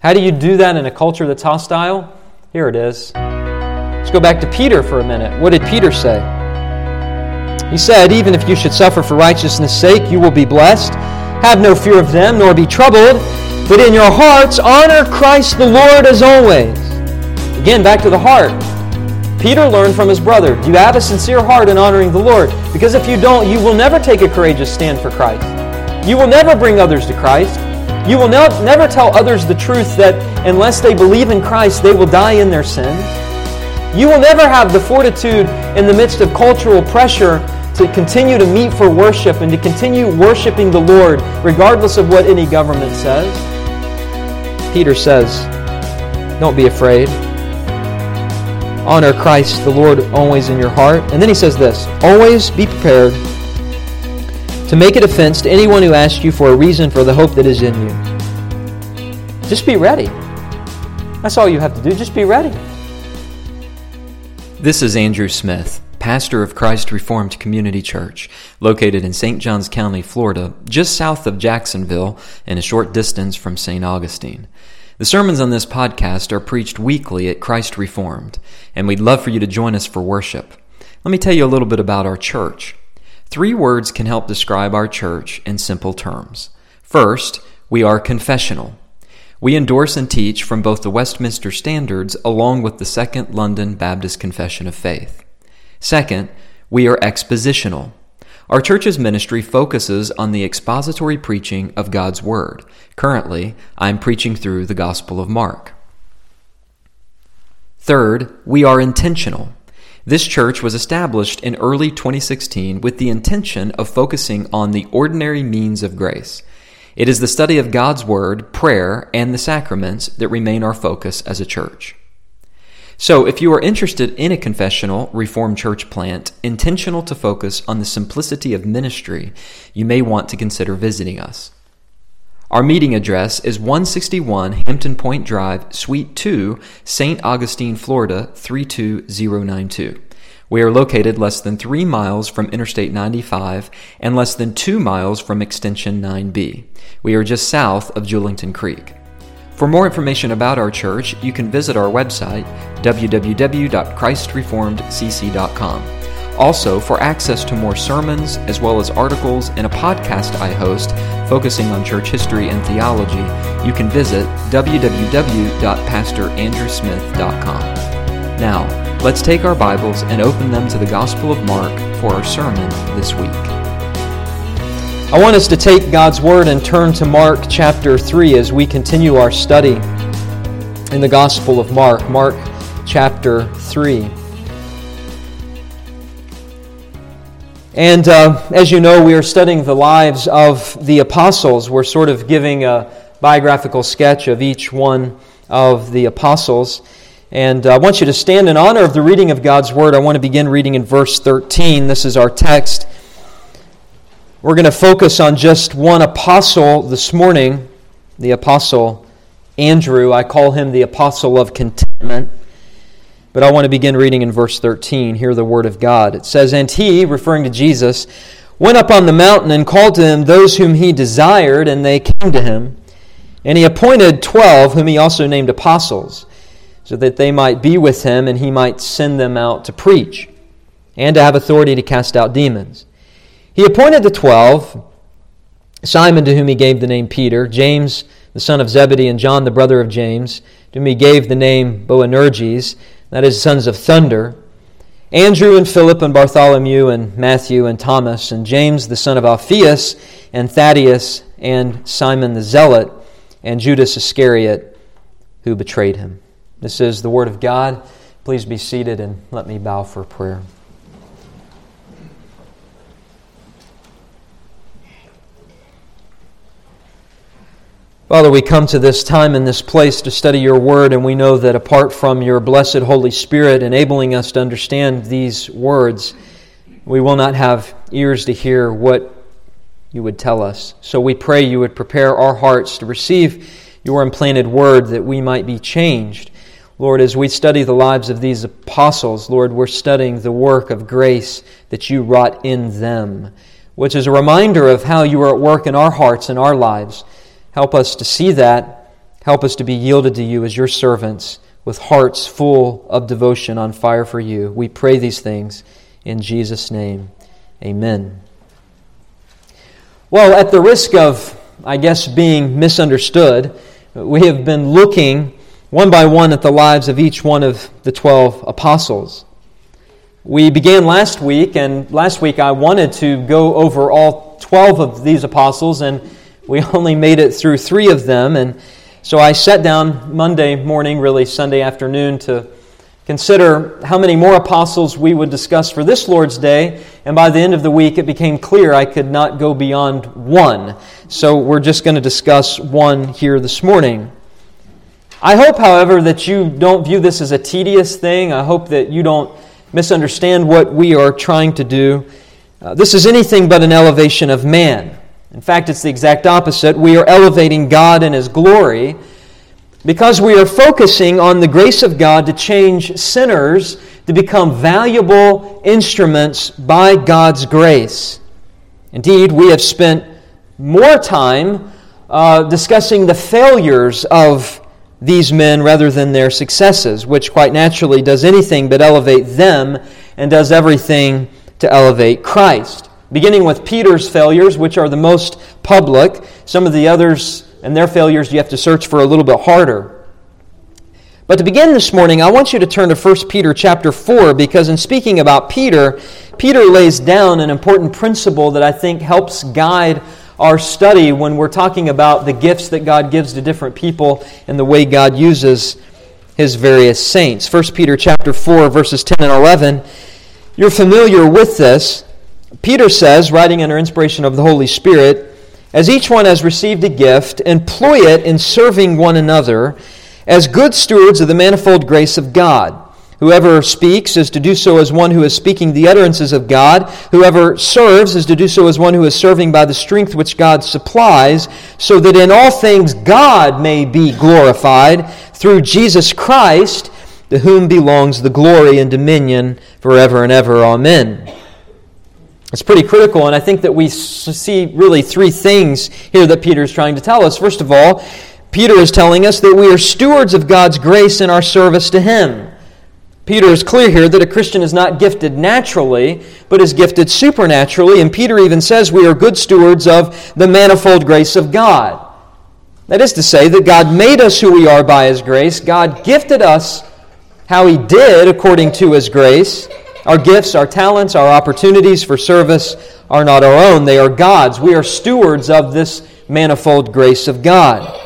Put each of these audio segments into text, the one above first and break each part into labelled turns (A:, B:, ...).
A: How do you do that in a culture that's hostile? Here it is. Let's go back to Peter for a minute. What did Peter say? He said, Even if you should suffer for righteousness' sake, you will be blessed. Have no fear of them, nor be troubled, but in your hearts honor Christ the Lord as always. Again, back to the heart. Peter learned from his brother you have a sincere heart in honoring the Lord? Because if you don't, you will never take a courageous stand for Christ. You will never bring others to Christ. You will never tell others the truth that unless they believe in Christ, they will die in their sins. You will never have the fortitude in the midst of cultural pressure to continue to meet for worship and to continue worshiping the Lord regardless of what any government says. Peter says, Don't be afraid. Honor Christ the Lord always in your heart. And then he says this Always be prepared to make a defense to anyone who asks you for a reason for the hope that is in you. Just be ready. That's all you have to do. Just be ready.
B: This is Andrew Smith, pastor of Christ Reformed Community Church, located in St. Johns County, Florida, just south of Jacksonville and a short distance from St. Augustine. The sermons on this podcast are preached weekly at Christ Reformed, and we'd love for you to join us for worship. Let me tell you a little bit about our church. Three words can help describe our church in simple terms. First, we are confessional. We endorse and teach from both the Westminster Standards along with the Second London Baptist Confession of Faith. Second, we are expositional. Our church's ministry focuses on the expository preaching of God's Word. Currently, I'm preaching through the Gospel of Mark. Third, we are intentional. This church was established in early 2016 with the intention of focusing on the ordinary means of grace. It is the study of God's Word, prayer, and the sacraments that remain our focus as a church. So, if you are interested in a confessional Reformed church plant intentional to focus on the simplicity of ministry, you may want to consider visiting us. Our meeting address is 161 Hampton Point Drive, Suite 2, St. Augustine, Florida 32092. We are located less than three miles from Interstate 95 and less than two miles from Extension 9B. We are just south of Julington Creek. For more information about our church, you can visit our website, www.christreformedcc.com. Also, for access to more sermons, as well as articles and a podcast I host focusing on church history and theology, you can visit www.pastorandrewsmith.com. Now, let's take our Bibles and open them to the Gospel of Mark for our sermon this week.
A: I want us to take God's Word and turn to Mark chapter 3 as we continue our study in the Gospel of Mark. Mark chapter 3. And uh, as you know, we are studying the lives of the apostles. We're sort of giving a biographical sketch of each one of the apostles. And uh, I want you to stand in honor of the reading of God's Word. I want to begin reading in verse 13. This is our text. We're going to focus on just one apostle this morning, the apostle Andrew. I call him the apostle of contentment. But I want to begin reading in verse 13. Hear the word of God. It says, And he, referring to Jesus, went up on the mountain and called to him those whom he desired, and they came to him. And he appointed twelve, whom he also named apostles, so that they might be with him, and he might send them out to preach, and to have authority to cast out demons. He appointed the twelve Simon, to whom he gave the name Peter, James, the son of Zebedee, and John, the brother of James, to whom he gave the name Boanerges that is, sons of thunder, Andrew and Philip and Bartholomew and Matthew and Thomas and James the son of Alphaeus and Thaddeus and Simon the Zealot and Judas Iscariot who betrayed him. This is the word of God. Please be seated and let me bow for prayer. Father, we come to this time in this place to study your word, and we know that apart from your blessed Holy Spirit enabling us to understand these words, we will not have ears to hear what you would tell us. So we pray you would prepare our hearts to receive your implanted word that we might be changed. Lord, as we study the lives of these apostles, Lord, we're studying the work of grace that you wrought in them, which is a reminder of how you are at work in our hearts and our lives. Help us to see that Help us to be yielded to you as your servants with hearts full of devotion on fire for you. We pray these things in Jesus' name. Amen. Well, at the risk of, I guess, being misunderstood, we have been looking one by one at the lives of each one of the 12 apostles. We began last week, and last week I wanted to go over all 12 of these apostles, and we only made it through three of them. And so I sat down Monday morning, really Sunday afternoon, to consider how many more apostles we would discuss for this Lord's Day. And by the end of the week, it became clear I could not go beyond one. So we're just going to discuss one here this morning. I hope, however, that you don't view this as a tedious thing. I hope that you don't misunderstand what we are trying to do. Uh, this is anything but an elevation of man. In fact, it's the exact opposite. We are elevating God in His glory because we are focusing on the grace of God to change sinners to become valuable instruments by God's grace. Indeed, we have spent more time uh, discussing the failures of these men rather than their successes, which quite naturally does anything but elevate them and does everything to elevate Christ beginning with Peter's failures, which are the most public. Some of the others and their failures you have to search for a little bit harder. But to begin this morning, I want you to turn to 1 Peter chapter 4 because in speaking about Peter, Peter lays down an important principle that I think helps guide our study when we're talking about the gifts that God gives to different people and the way God uses his various saints. 1 Peter chapter 4 verses 10 and 11. You're familiar with this. Peter says, writing under inspiration of the Holy Spirit, as each one has received a gift, employ it in serving one another as good stewards of the manifold grace of God. Whoever speaks is to do so as one who is speaking the utterances of God. Whoever serves is to do so as one who is serving by the strength which God supplies, so that in all things God may be glorified through Jesus Christ, to whom belongs the glory and dominion forever and ever. Amen. It's pretty critical, and I think that we see really three things here that Peter is trying to tell us. First of all, Peter is telling us that we are stewards of God's grace in our service to Him. Peter is clear here that a Christian is not gifted naturally, but is gifted supernaturally, and Peter even says we are good stewards of the manifold grace of God. That is to say, that God made us who we are by His grace, God gifted us how He did according to His grace. Our gifts, our talents, our opportunities for service are not our own, they are God's. We are stewards of this manifold grace of God.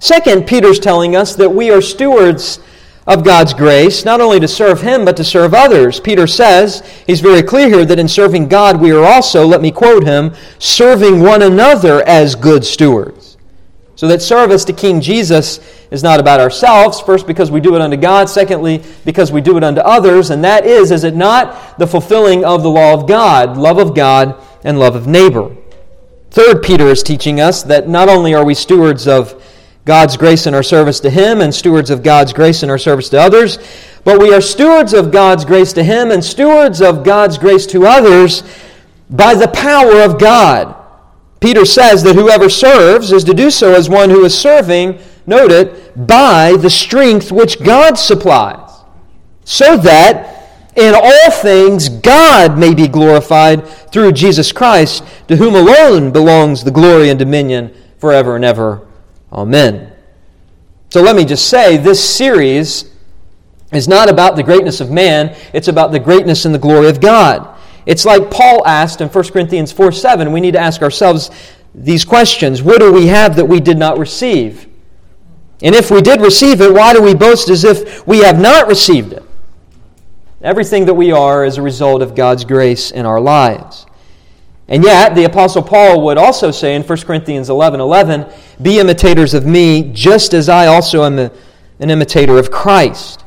A: Second, Peter's telling us that we are stewards of God's grace, not only to serve Him, but to serve others. Peter says, he's very clear here, that in serving God, we are also, let me quote him, serving one another as good stewards. So that service to King Jesus is not about ourselves, first because we do it unto God, secondly because we do it unto others, and that is, is it not, the fulfilling of the law of God, love of God and love of neighbor. Third, Peter is teaching us that not only are we stewards of God's grace in our service to Him and stewards of God's grace in our service to others, but we are stewards of God's grace to Him and stewards of God's grace to others by the power of God. Peter says that whoever serves is to do so as one who is serving, note it, by the strength which God supplies, so that in all things God may be glorified through Jesus Christ, to whom alone belongs the glory and dominion forever and ever. Amen. So let me just say this series is not about the greatness of man, it's about the greatness and the glory of God. It's like Paul asked in 1 Corinthians 4 7. We need to ask ourselves these questions What do we have that we did not receive? And if we did receive it, why do we boast as if we have not received it? Everything that we are is a result of God's grace in our lives. And yet, the Apostle Paul would also say in 1 Corinthians 11 11, Be imitators of me, just as I also am an imitator of Christ.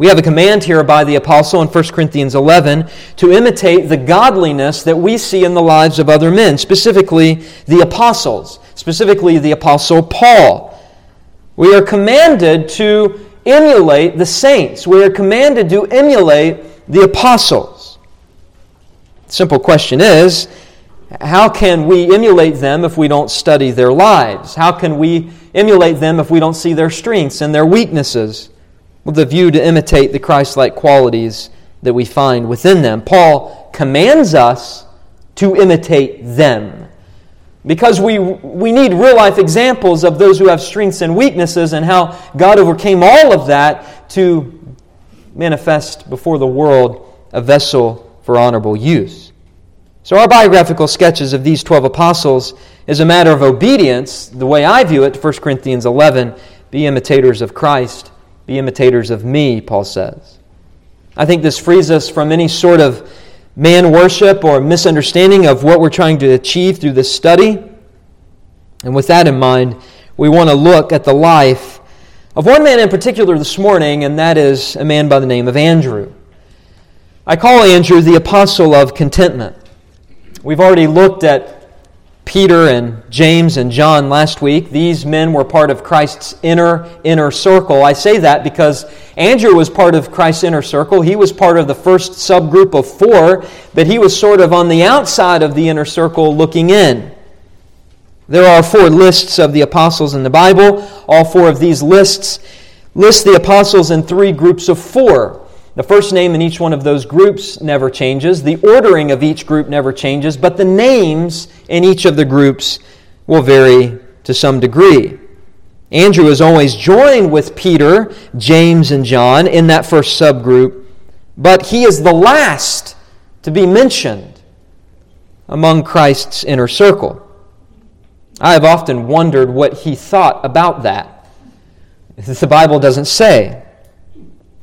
A: We have a command here by the apostle in 1 Corinthians 11 to imitate the godliness that we see in the lives of other men, specifically the apostles, specifically the apostle Paul. We are commanded to emulate the saints. We are commanded to emulate the apostles. Simple question is how can we emulate them if we don't study their lives? How can we emulate them if we don't see their strengths and their weaknesses with the view to imitate the Christ like qualities that we find within them? Paul commands us to imitate them because we, we need real life examples of those who have strengths and weaknesses and how God overcame all of that to manifest before the world a vessel for honorable use. So, our biographical sketches of these 12 apostles is a matter of obedience, the way I view it, 1 Corinthians 11 be imitators of Christ, be imitators of me, Paul says. I think this frees us from any sort of man worship or misunderstanding of what we're trying to achieve through this study. And with that in mind, we want to look at the life of one man in particular this morning, and that is a man by the name of Andrew. I call Andrew the apostle of contentment. We've already looked at Peter and James and John last week. These men were part of Christ's inner inner circle. I say that because Andrew was part of Christ's inner circle. He was part of the first subgroup of 4, but he was sort of on the outside of the inner circle looking in. There are four lists of the apostles in the Bible. All four of these lists list the apostles in three groups of 4. The first name in each one of those groups never changes. The ordering of each group never changes, but the names in each of the groups will vary to some degree. Andrew is always joined with Peter, James, and John in that first subgroup, but he is the last to be mentioned among Christ's inner circle. I have often wondered what he thought about that. The Bible doesn't say.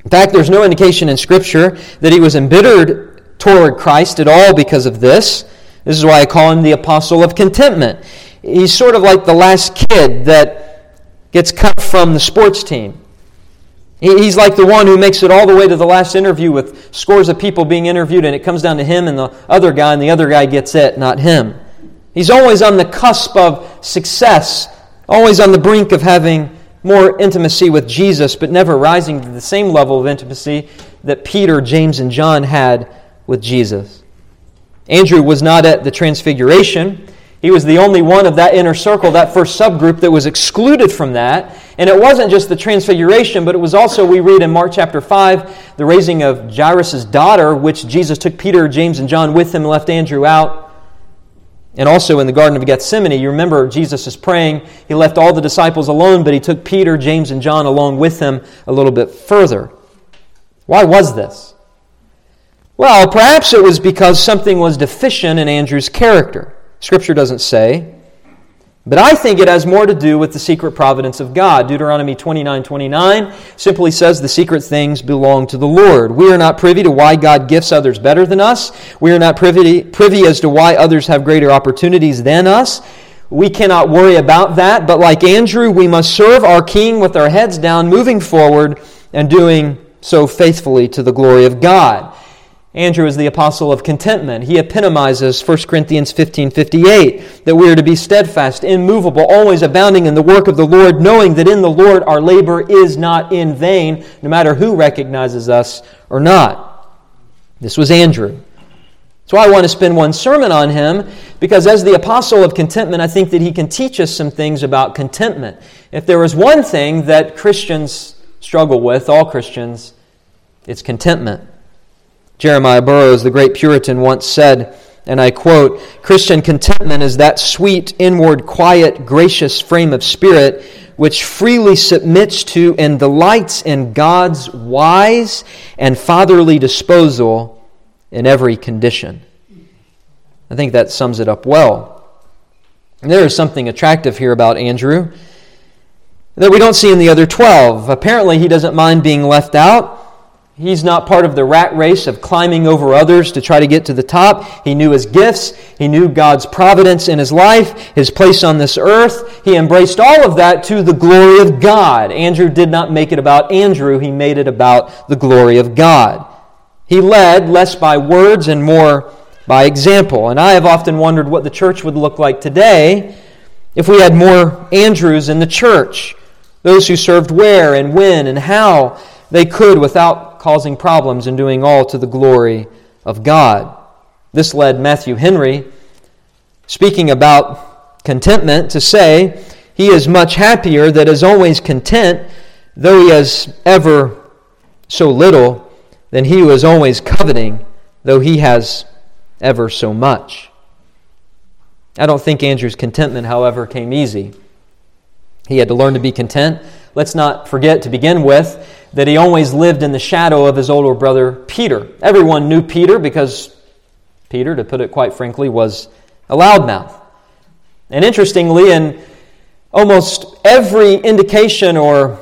A: In fact, there's no indication in Scripture that he was embittered toward Christ at all because of this. This is why I call him the apostle of contentment. He's sort of like the last kid that gets cut from the sports team. He's like the one who makes it all the way to the last interview with scores of people being interviewed, and it comes down to him and the other guy, and the other guy gets it, not him. He's always on the cusp of success, always on the brink of having more intimacy with Jesus, but never rising to the same level of intimacy that Peter, James, and John had with Jesus. Andrew was not at the transfiguration. He was the only one of that inner circle, that first subgroup, that was excluded from that. And it wasn't just the transfiguration, but it was also, we read in Mark chapter 5, the raising of Jairus' daughter, which Jesus took Peter, James, and John with him and left Andrew out. And also in the Garden of Gethsemane, you remember Jesus is praying. He left all the disciples alone, but he took Peter, James, and John along with him a little bit further. Why was this? Well, perhaps it was because something was deficient in Andrew's character. Scripture doesn't say. But I think it has more to do with the secret providence of God. Deuteronomy 29 29 simply says the secret things belong to the Lord. We are not privy to why God gifts others better than us. We are not privy, privy as to why others have greater opportunities than us. We cannot worry about that, but like Andrew, we must serve our King with our heads down, moving forward and doing so faithfully to the glory of God. Andrew is the apostle of contentment. He epitomizes 1 Corinthians 15 58, that we are to be steadfast, immovable, always abounding in the work of the Lord, knowing that in the Lord our labor is not in vain, no matter who recognizes us or not. This was Andrew. So I want to spend one sermon on him because, as the apostle of contentment, I think that he can teach us some things about contentment. If there is one thing that Christians struggle with, all Christians, it's contentment. Jeremiah Burroughs, the great Puritan, once said, and I quote Christian contentment is that sweet, inward, quiet, gracious frame of spirit which freely submits to and delights in God's wise and fatherly disposal in every condition. I think that sums it up well. And there is something attractive here about Andrew that we don't see in the other 12. Apparently, he doesn't mind being left out. He's not part of the rat race of climbing over others to try to get to the top. He knew his gifts. He knew God's providence in his life, his place on this earth. He embraced all of that to the glory of God. Andrew did not make it about Andrew, he made it about the glory of God. He led less by words and more by example. And I have often wondered what the church would look like today if we had more Andrews in the church. Those who served where and when and how they could without causing problems and doing all to the glory of God. This led Matthew Henry speaking about contentment, to say he is much happier that is always content, though he has ever so little, than he who is always coveting, though he has ever so much. I don't think Andrew's contentment, however, came easy. He had to learn to be content. Let's not forget to begin with that he always lived in the shadow of his older brother Peter. Everyone knew Peter because Peter, to put it quite frankly, was a loudmouth. And interestingly, in almost every indication or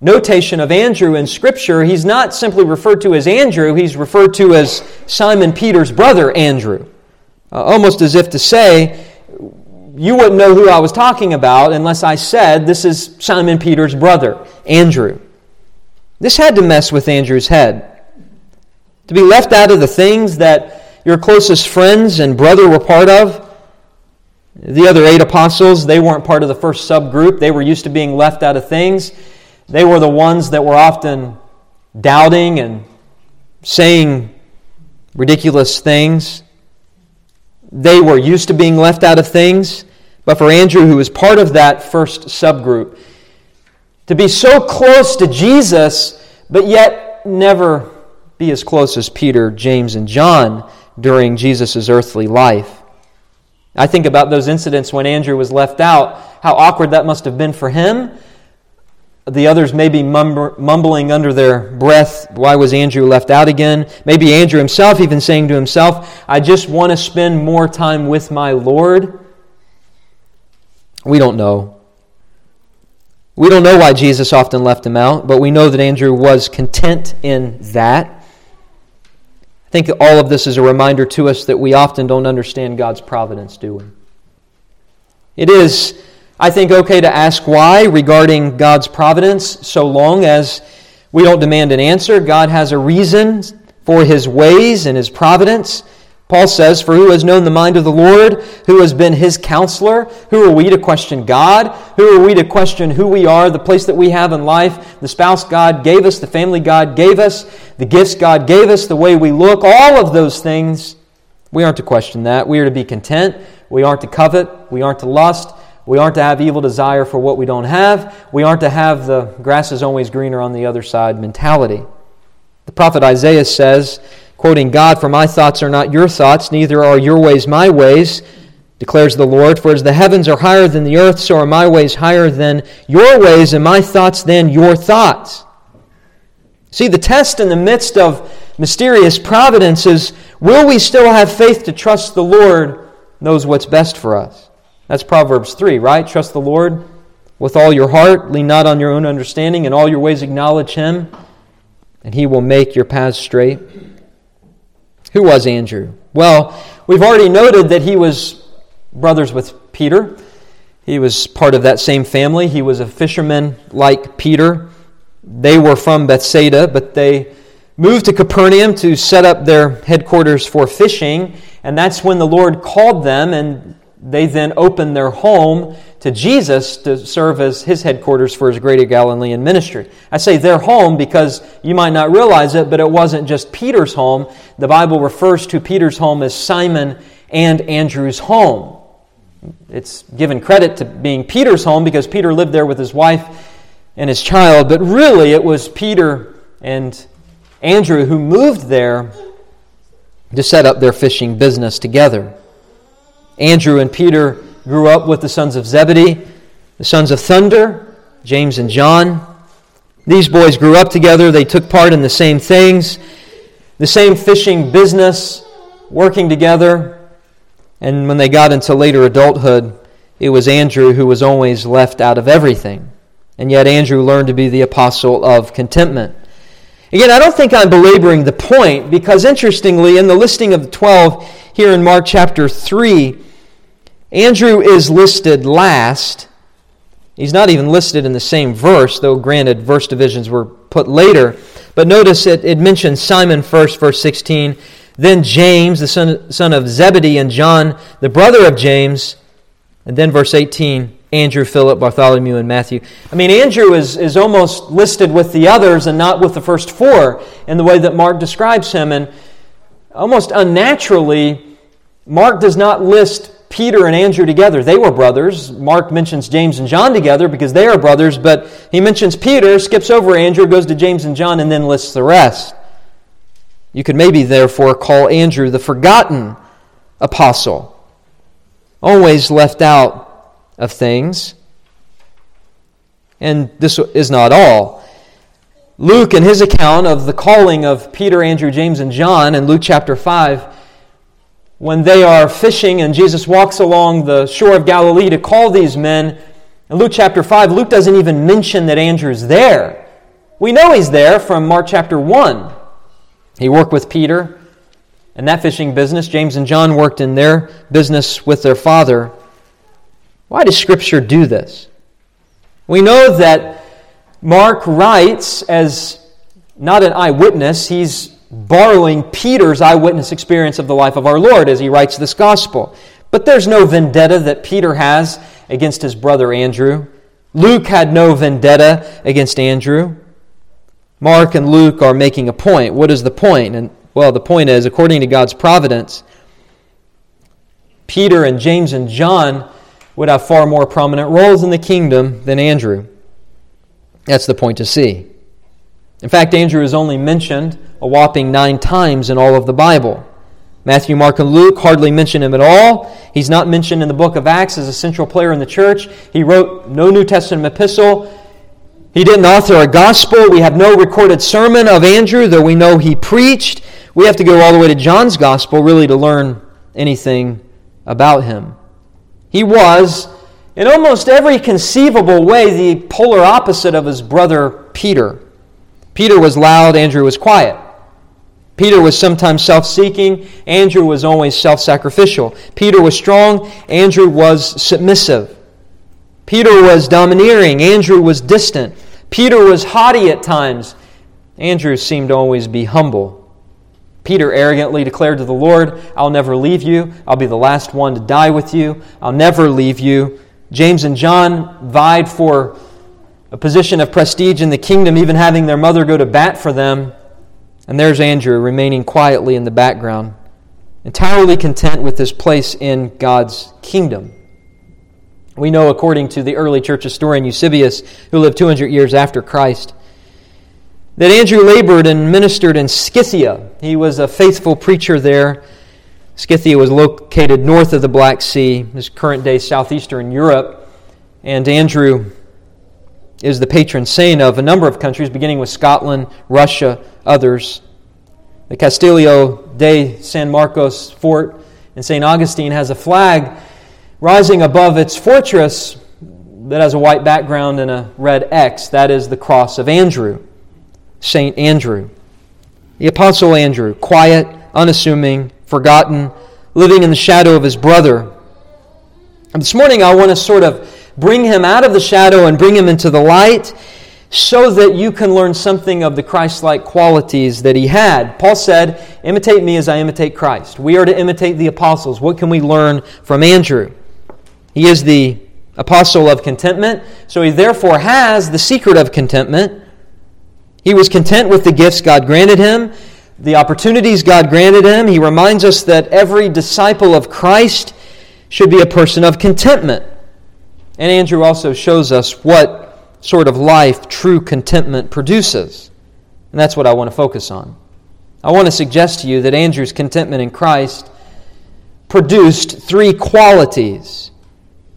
A: notation of Andrew in Scripture, he's not simply referred to as Andrew, he's referred to as Simon Peter's brother, Andrew. Uh, almost as if to say, you wouldn't know who I was talking about unless I said, This is Simon Peter's brother, Andrew. This had to mess with Andrew's head. To be left out of the things that your closest friends and brother were part of. The other eight apostles, they weren't part of the first subgroup. They were used to being left out of things. They were the ones that were often doubting and saying ridiculous things. They were used to being left out of things. But for Andrew, who was part of that first subgroup, to be so close to Jesus, but yet never be as close as Peter, James, and John during Jesus' earthly life. I think about those incidents when Andrew was left out, how awkward that must have been for him. The others may be mumbling under their breath, why was Andrew left out again? Maybe Andrew himself even saying to himself, I just want to spend more time with my Lord. We don't know. We don't know why Jesus often left him out, but we know that Andrew was content in that. I think all of this is a reminder to us that we often don't understand God's providence, do we? It is, I think, okay to ask why regarding God's providence so long as we don't demand an answer. God has a reason for his ways and his providence. Paul says, For who has known the mind of the Lord? Who has been his counselor? Who are we to question God? Who are we to question who we are, the place that we have in life, the spouse God gave us, the family God gave us, the gifts God gave us, the way we look, all of those things? We aren't to question that. We are to be content. We aren't to covet. We aren't to lust. We aren't to have evil desire for what we don't have. We aren't to have the grass is always greener on the other side mentality. The prophet Isaiah says, quoting God, For my thoughts are not your thoughts, neither are your ways my ways, declares the Lord. For as the heavens are higher than the earth, so are my ways higher than your ways, and my thoughts than your thoughts. See, the test in the midst of mysterious providence is will we still have faith to trust the Lord knows what's best for us? That's Proverbs 3, right? Trust the Lord with all your heart, lean not on your own understanding, in all your ways acknowledge Him, and He will make your paths straight. Who was Andrew? Well, we've already noted that he was brothers with Peter. He was part of that same family. He was a fisherman like Peter. They were from Bethsaida, but they moved to Capernaum to set up their headquarters for fishing. And that's when the Lord called them, and they then opened their home to Jesus to serve as his headquarters for his greater Galilean ministry. I say their home because you might not realize it, but it wasn't just Peter's home. The Bible refers to Peter's home as Simon and Andrew's home. It's given credit to being Peter's home because Peter lived there with his wife and his child, but really it was Peter and Andrew who moved there to set up their fishing business together. Andrew and Peter grew up with the sons of Zebedee, the sons of thunder, James and John. These boys grew up together. They took part in the same things, the same fishing business, working together. And when they got into later adulthood, it was Andrew who was always left out of everything. And yet, Andrew learned to be the apostle of contentment. Again, I don't think I'm belaboring the point because, interestingly, in the listing of the 12 here in Mark chapter 3, Andrew is listed last. He's not even listed in the same verse, though granted, verse divisions were put later. But notice it, it mentions Simon first, verse 16, then James, the son, son of Zebedee, and John, the brother of James, and then verse 18, Andrew, Philip, Bartholomew, and Matthew. I mean, Andrew is, is almost listed with the others and not with the first four in the way that Mark describes him. And almost unnaturally, Mark does not list Peter and Andrew together. They were brothers. Mark mentions James and John together because they are brothers, but he mentions Peter, skips over Andrew, goes to James and John, and then lists the rest. You could maybe, therefore, call Andrew the forgotten apostle, always left out of things. And this is not all. Luke, in his account of the calling of Peter, Andrew, James, and John in Luke chapter 5, when they are fishing and Jesus walks along the shore of Galilee to call these men. In Luke chapter 5, Luke doesn't even mention that Andrew's there. We know he's there from Mark chapter 1. He worked with Peter in that fishing business. James and John worked in their business with their father. Why does Scripture do this? We know that Mark writes as not an eyewitness, he's borrowing Peter's eyewitness experience of the life of our Lord as he writes this gospel. But there's no vendetta that Peter has against his brother Andrew. Luke had no vendetta against Andrew. Mark and Luke are making a point. What is the point? And well, the point is, according to God's providence, Peter and James and John would have far more prominent roles in the kingdom than Andrew. That's the point to see. In fact, Andrew is only mentioned a whopping nine times in all of the Bible. Matthew, Mark, and Luke hardly mention him at all. He's not mentioned in the book of Acts as a central player in the church. He wrote no New Testament epistle. He didn't author a gospel. We have no recorded sermon of Andrew, though we know he preached. We have to go all the way to John's gospel really to learn anything about him. He was, in almost every conceivable way, the polar opposite of his brother Peter. Peter was loud, Andrew was quiet. Peter was sometimes self seeking, Andrew was always self sacrificial. Peter was strong, Andrew was submissive. Peter was domineering, Andrew was distant. Peter was haughty at times, Andrew seemed to always be humble. Peter arrogantly declared to the Lord, I'll never leave you. I'll be the last one to die with you. I'll never leave you. James and John vied for a position of prestige in the kingdom, even having their mother go to bat for them. And there's Andrew remaining quietly in the background, entirely content with his place in God's kingdom. We know, according to the early church historian Eusebius, who lived 200 years after Christ, that Andrew labored and ministered in Scythia. He was a faithful preacher there. Scythia was located north of the Black Sea, is current day southeastern Europe. And Andrew is the patron saint of a number of countries, beginning with Scotland, Russia, others. The Castillo de San Marcos fort in St. Augustine has a flag rising above its fortress that has a white background and a red X. That is the cross of Andrew, St. Andrew. The Apostle Andrew, quiet, unassuming, forgotten, living in the shadow of his brother. And this morning I want to sort of bring him out of the shadow and bring him into the light so that you can learn something of the Christ like qualities that he had. Paul said, Imitate me as I imitate Christ. We are to imitate the apostles. What can we learn from Andrew? He is the apostle of contentment, so he therefore has the secret of contentment. He was content with the gifts God granted him, the opportunities God granted him. He reminds us that every disciple of Christ should be a person of contentment. And Andrew also shows us what sort of life true contentment produces. And that's what I want to focus on. I want to suggest to you that Andrew's contentment in Christ produced three qualities.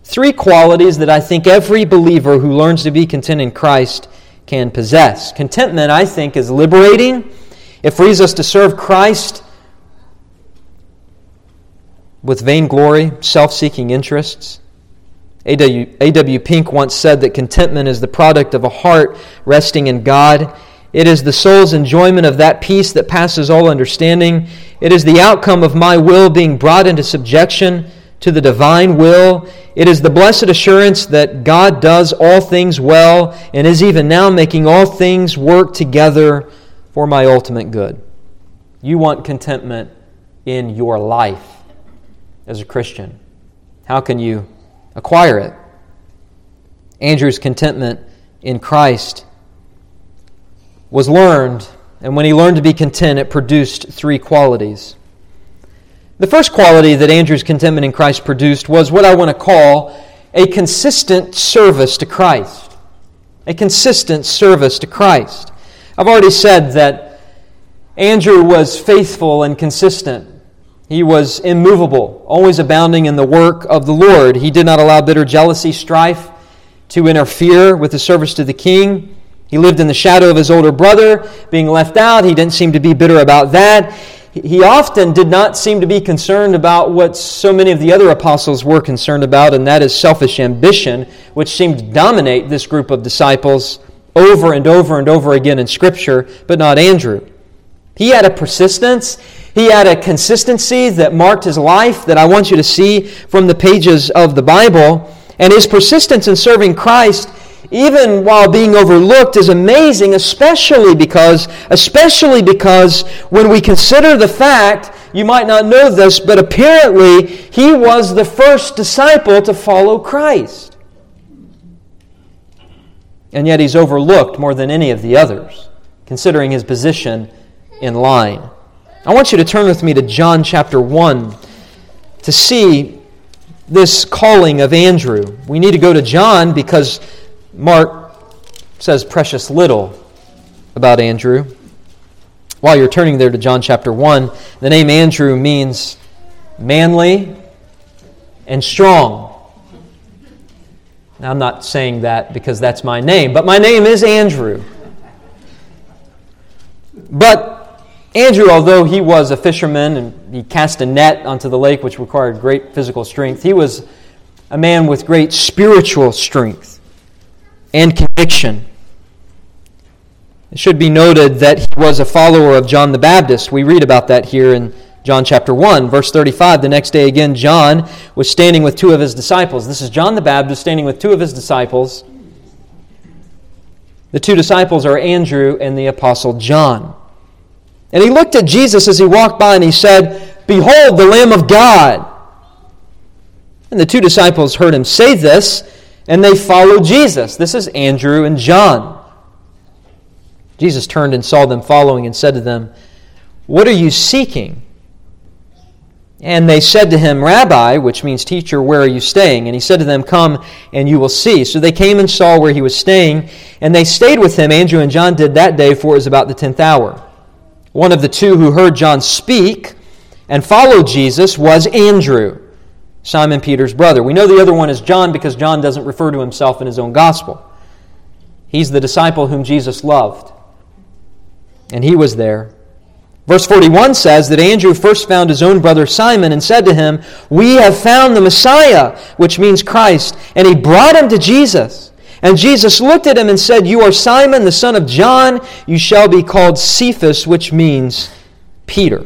A: Three qualities that I think every believer who learns to be content in Christ can possess. Contentment, I think, is liberating. It frees us to serve Christ with vainglory, self seeking interests. A.W. Pink once said that contentment is the product of a heart resting in God. It is the soul's enjoyment of that peace that passes all understanding. It is the outcome of my will being brought into subjection to the divine will. It is the blessed assurance that God does all things well and is even now making all things work together for my ultimate good. You want contentment in your life as a Christian. How can you acquire it. Andrew's contentment in Christ was learned, and when he learned to be content, it produced three qualities. The first quality that Andrew's contentment in Christ produced was what I want to call a consistent service to Christ. A consistent service to Christ. I've already said that Andrew was faithful and consistent. He was immovable, always abounding in the work of the Lord. He did not allow bitter jealousy, strife to interfere with the service to the king. He lived in the shadow of his older brother, being left out. He didn't seem to be bitter about that he often did not seem to be concerned about what so many of the other apostles were concerned about, and that is selfish ambition, which seemed to dominate this group of disciples over and over and over again in Scripture, but not Andrew. He had a persistence, he had a consistency that marked his life that I want you to see from the pages of the Bible. And his persistence in serving Christ even while being overlooked is amazing especially because especially because when we consider the fact you might not know this but apparently he was the first disciple to follow Christ and yet he's overlooked more than any of the others considering his position in line I want you to turn with me to John chapter 1 to see this calling of Andrew we need to go to John because Mark says precious little about Andrew. While you're turning there to John chapter 1, the name Andrew means manly and strong. Now, I'm not saying that because that's my name, but my name is Andrew. But Andrew, although he was a fisherman and he cast a net onto the lake, which required great physical strength, he was a man with great spiritual strength and conviction. It should be noted that he was a follower of John the Baptist. We read about that here in John chapter 1, verse 35. The next day, again, John was standing with two of his disciples. This is John the Baptist standing with two of his disciples. The two disciples are Andrew and the apostle John. And he looked at Jesus as he walked by and he said, Behold, the Lamb of God. And the two disciples heard him say this and they followed Jesus. This is Andrew and John. Jesus turned and saw them following and said to them, What are you seeking? And they said to him, Rabbi, which means teacher, where are you staying? And he said to them, Come and you will see. So they came and saw where he was staying, and they stayed with him. Andrew and John did that day, for it was about the tenth hour. One of the two who heard John speak and followed Jesus was Andrew. Simon Peter's brother. We know the other one is John because John doesn't refer to himself in his own gospel. He's the disciple whom Jesus loved. And he was there. Verse 41 says that Andrew first found his own brother Simon and said to him, We have found the Messiah, which means Christ. And he brought him to Jesus. And Jesus looked at him and said, You are Simon, the son of John. You shall be called Cephas, which means Peter.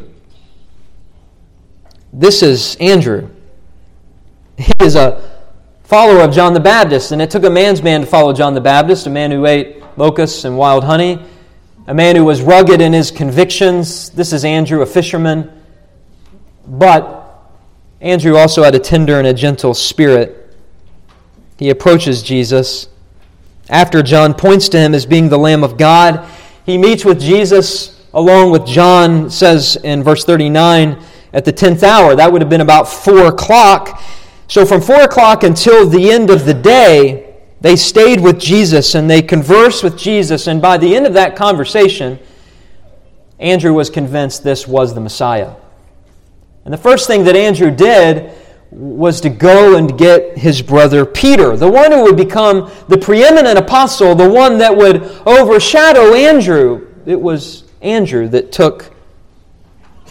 A: This is Andrew. He is a follower of John the Baptist, and it took a man's man to follow John the Baptist, a man who ate locusts and wild honey, a man who was rugged in his convictions. This is Andrew, a fisherman. But Andrew also had a tender and a gentle spirit. He approaches Jesus. After John points to him as being the Lamb of God, he meets with Jesus along with John, says in verse 39, at the 10th hour. That would have been about 4 o'clock. So from 4 o'clock until the end of the day, they stayed with Jesus and they conversed with Jesus. And by the end of that conversation, Andrew was convinced this was the Messiah. And the first thing that Andrew did was to go and get his brother Peter, the one who would become the preeminent apostle, the one that would overshadow Andrew. It was Andrew that took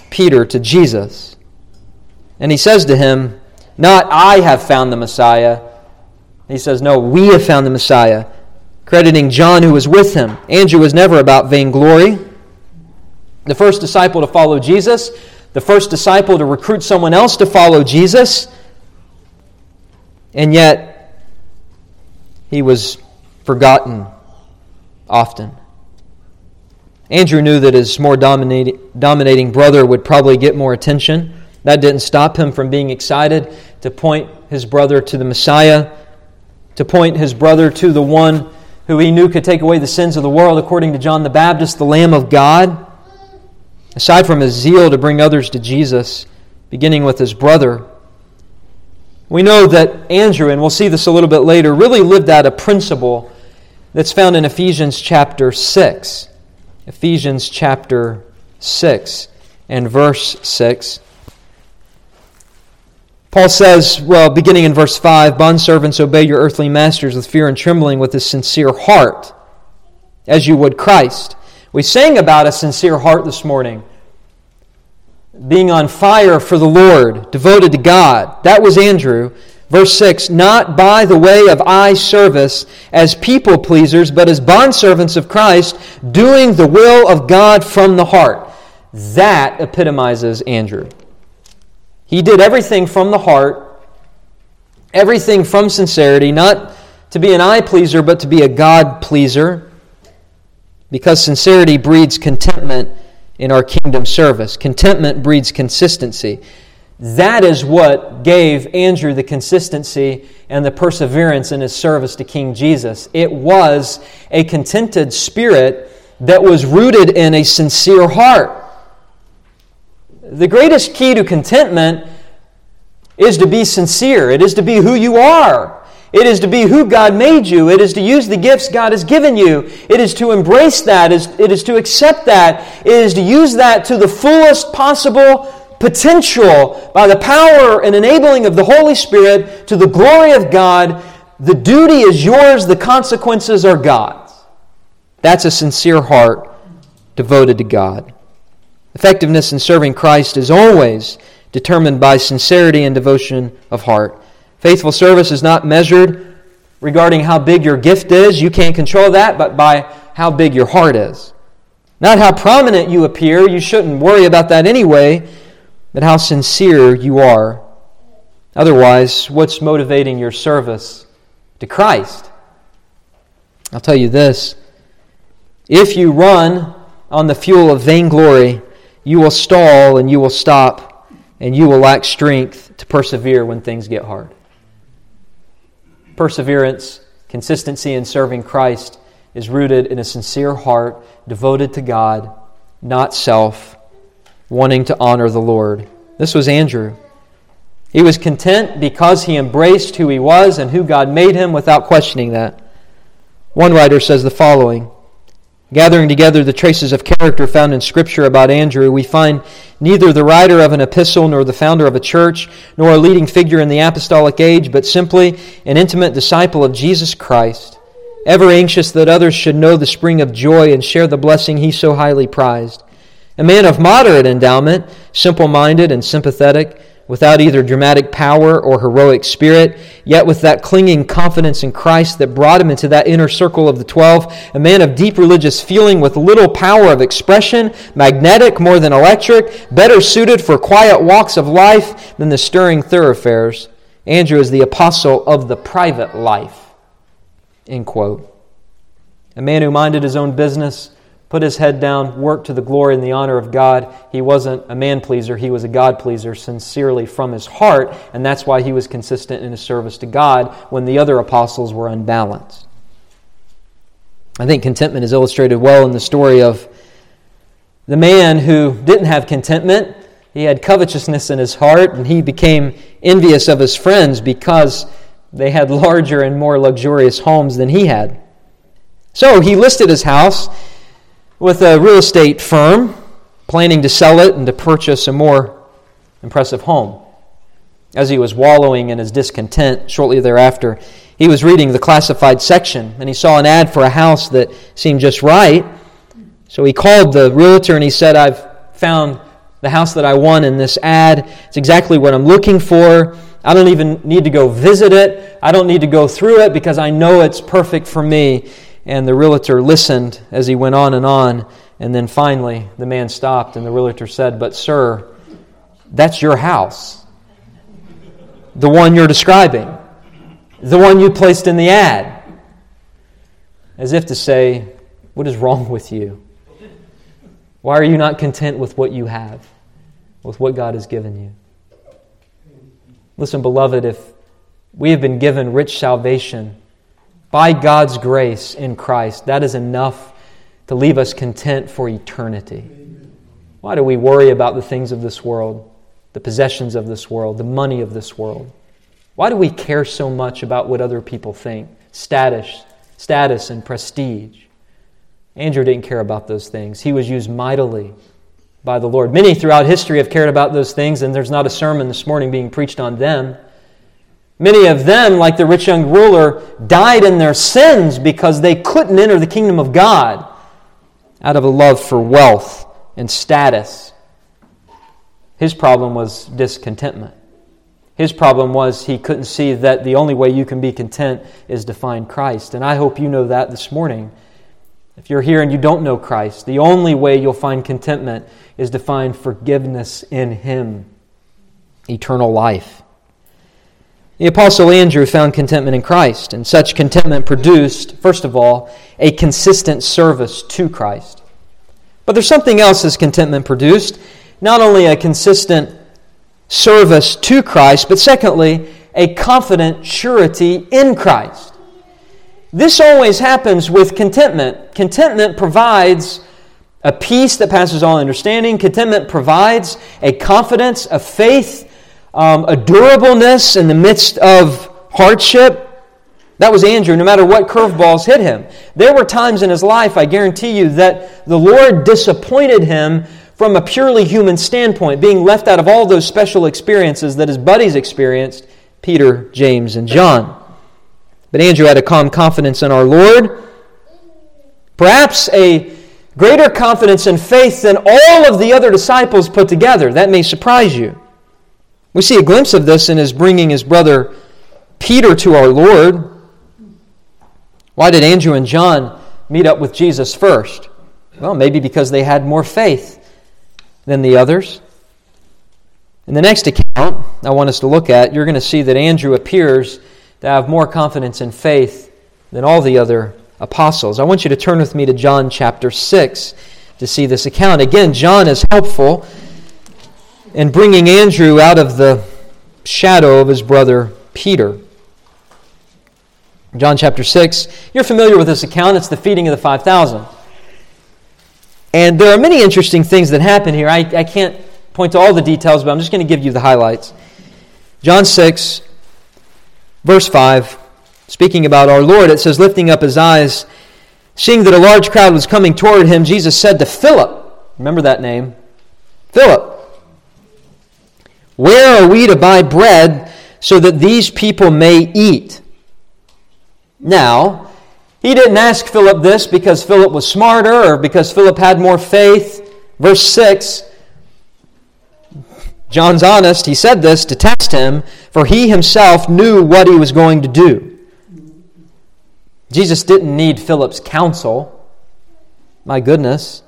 A: Peter to Jesus. And he says to him, not I have found the Messiah. He says, No, we have found the Messiah, crediting John who was with him. Andrew was never about vainglory. The first disciple to follow Jesus, the first disciple to recruit someone else to follow Jesus, and yet he was forgotten often. Andrew knew that his more dominating, brother would probably get more attention. That didn't stop him from being excited to point his brother to the Messiah, to point his brother to the one who he knew could take away the sins of the world, according to John the Baptist, the Lamb of God. Aside from his zeal to bring others to Jesus, beginning with his brother. We know that Andrew, and we'll see this a little bit later, really lived out a principle that's found in Ephesians chapter 6. Ephesians chapter 6 and verse 6. Paul says, well, beginning in verse 5, Bondservants, obey your earthly masters with fear and trembling, with a sincere heart, as you would Christ. We sang about a sincere heart this morning. Being on fire for the Lord, devoted to God. That was Andrew. Verse 6 Not by the way of eye service as people pleasers, but as bondservants of Christ, doing the will of God from the heart. That epitomizes Andrew. He did everything from the heart, everything from sincerity, not to be an eye pleaser, but to be a God pleaser, because sincerity breeds contentment in our kingdom service. Contentment breeds consistency. That is what gave Andrew the consistency and the perseverance in his service to King Jesus. It was a contented spirit that was rooted in a sincere heart. The greatest key to contentment is to be sincere, it is to be who you are. It is to be who God made you. It is to use the gifts God has given you. It is to embrace that. It is to accept that. It is to use that to the fullest possible potential by the power and enabling of the Holy Spirit to the glory of God. The duty is yours, the consequences are God's. That's a sincere heart devoted to God. Effectiveness in serving Christ is always determined by sincerity and devotion of heart. Faithful service is not measured regarding how big your gift is. You can't control that, but by how big your heart is. Not how prominent you appear. You shouldn't worry about that anyway, but how sincere you are. Otherwise, what's motivating your service to Christ? I'll tell you this if you run on the fuel of vainglory, you will stall and you will stop and you will lack strength to persevere when things get hard. Perseverance, consistency in serving Christ is rooted in a sincere heart devoted to God, not self, wanting to honor the Lord. This was Andrew. He was content because he embraced who he was and who God made him without questioning that. One writer says the following Gathering together the traces of character found in Scripture about Andrew, we find neither the writer of an epistle nor the founder of a church nor a leading figure in the apostolic age, but simply an intimate disciple of Jesus Christ, ever anxious that others should know the spring of joy and share the blessing he so highly prized. A man of moderate endowment, simple minded and sympathetic without either dramatic power or heroic spirit, yet with that clinging confidence in Christ that brought him into that inner circle of the twelve, a man of deep religious feeling with little power of expression, magnetic more than electric, better suited for quiet walks of life than the stirring thoroughfares. Andrew is the apostle of the private life. End quote. A man who minded his own business put his head down, worked to the glory and the honor of God. He wasn't a man pleaser, he was a God pleaser sincerely from his heart, and that's why he was consistent in his service to God when the other apostles were unbalanced. I think contentment is illustrated well in the story of the man who didn't have contentment. He had covetousness in his heart, and he became envious of his friends because they had larger and more luxurious homes than he had. So he listed his house with a real estate firm, planning to sell it and to purchase a more impressive home. As he was wallowing in his discontent shortly thereafter, he was reading the classified section and he saw an ad for a house that seemed just right. So he called the realtor and he said, I've found the house that I want in this ad. It's exactly what I'm looking for. I don't even need to go visit it. I don't need to go through it because I know it's perfect for me. And the realtor listened as he went on and on. And then finally, the man stopped, and the realtor said, But, sir, that's your house. The one you're describing, the one you placed in the ad. As if to say, What is wrong with you? Why are you not content with what you have, with what God has given you? Listen, beloved, if we have been given rich salvation, by God's grace in Christ, that is enough to leave us content for eternity. Why do we worry about the things of this world? the possessions of this world, the money of this world. Why do we care so much about what other people think? Status, status and prestige. Andrew didn't care about those things. He was used mightily by the Lord. Many throughout history have cared about those things, and there's not a sermon this morning being preached on them. Many of them, like the rich young ruler, died in their sins because they couldn't enter the kingdom of God out of a love for wealth and status. His problem was discontentment. His problem was he couldn't see that the only way you can be content is to find Christ. And I hope you know that this morning. If you're here and you don't know Christ, the only way you'll find contentment is to find forgiveness in Him, eternal life. The Apostle Andrew found contentment in Christ, and such contentment produced, first of all, a consistent service to Christ. But there's something else this contentment produced not only a consistent service to Christ, but secondly, a confident surety in Christ. This always happens with contentment. Contentment provides a peace that passes all understanding. Contentment provides a confidence, a faith, um, a durableness in the midst of hardship. That was Andrew, no matter what curveballs hit him. There were times in his life, I guarantee you, that the Lord disappointed him from a purely human standpoint, being left out of all those special experiences that his buddies experienced Peter, James, and John. But Andrew had a calm confidence in our Lord. Perhaps a greater confidence and faith than all of the other disciples put together. That may surprise you. We see a glimpse of this in his bringing his brother Peter to our Lord. Why did Andrew and John meet up with Jesus first? Well, maybe because they had more faith than the others. In the next account I want us to look at, you're going to see that Andrew appears to have more confidence and faith than all the other apostles. I want you to turn with me to John chapter 6 to see this account. Again, John is helpful in bringing Andrew out of the shadow of his brother Peter. John chapter 6, you're familiar with this account. It's the feeding of the 5,000. And there are many interesting things that happen here. I, I can't point to all the details, but I'm just going to give you the highlights. John 6, verse 5, speaking about our Lord, it says, lifting up his eyes, seeing that a large crowd was coming toward him, Jesus said to Philip, remember that name, Philip, where are we to buy bread so that these people may eat? Now, he didn't ask Philip this because Philip was smarter or because Philip had more faith. Verse 6 John's honest. He said this to test him, for he himself knew what he was going to do. Jesus didn't need Philip's counsel. My goodness.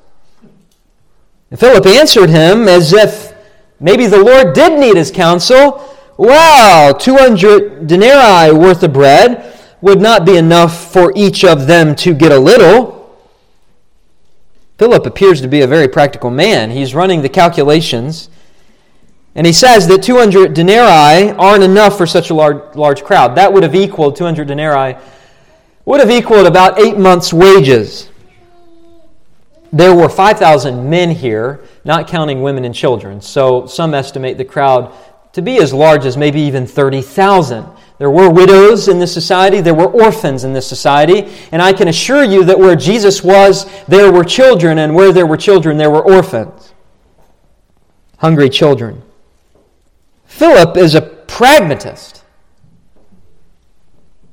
A: And Philip answered him as if maybe the Lord did need his counsel. Wow, 200 denarii worth of bread would not be enough for each of them to get a little. Philip appears to be a very practical man. He's running the calculations. And he says that 200 denarii aren't enough for such a large, large crowd. That would have equaled, 200 denarii, would have equaled about eight months' wages. There were 5,000 men here, not counting women and children. So some estimate the crowd to be as large as maybe even 30,000. There were widows in this society, there were orphans in this society, and I can assure you that where Jesus was, there were children, and where there were children, there were orphans. Hungry children. Philip is a pragmatist.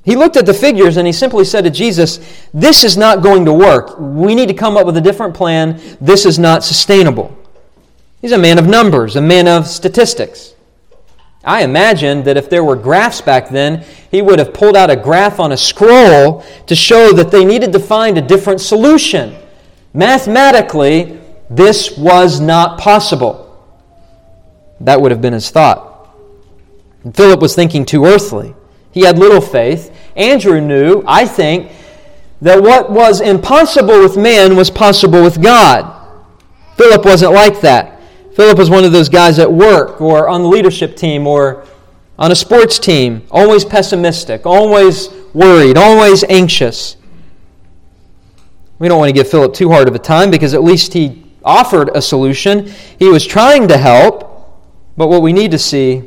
A: He looked at the figures and he simply said to Jesus, This is not going to work. We need to come up with a different plan. This is not sustainable. He's a man of numbers, a man of statistics. I imagine that if there were graphs back then, he would have pulled out a graph on a scroll to show that they needed to find a different solution. Mathematically, this was not possible. That would have been his thought. And Philip was thinking too earthly. He had little faith. Andrew knew, I think, that what was impossible with man was possible with God. Philip wasn't like that. Philip was one of those guys at work or on the leadership team or on a sports team, always pessimistic, always worried, always anxious. We don't want to give Philip too hard of a time because at least he offered a solution. He was trying to help. But what we need to see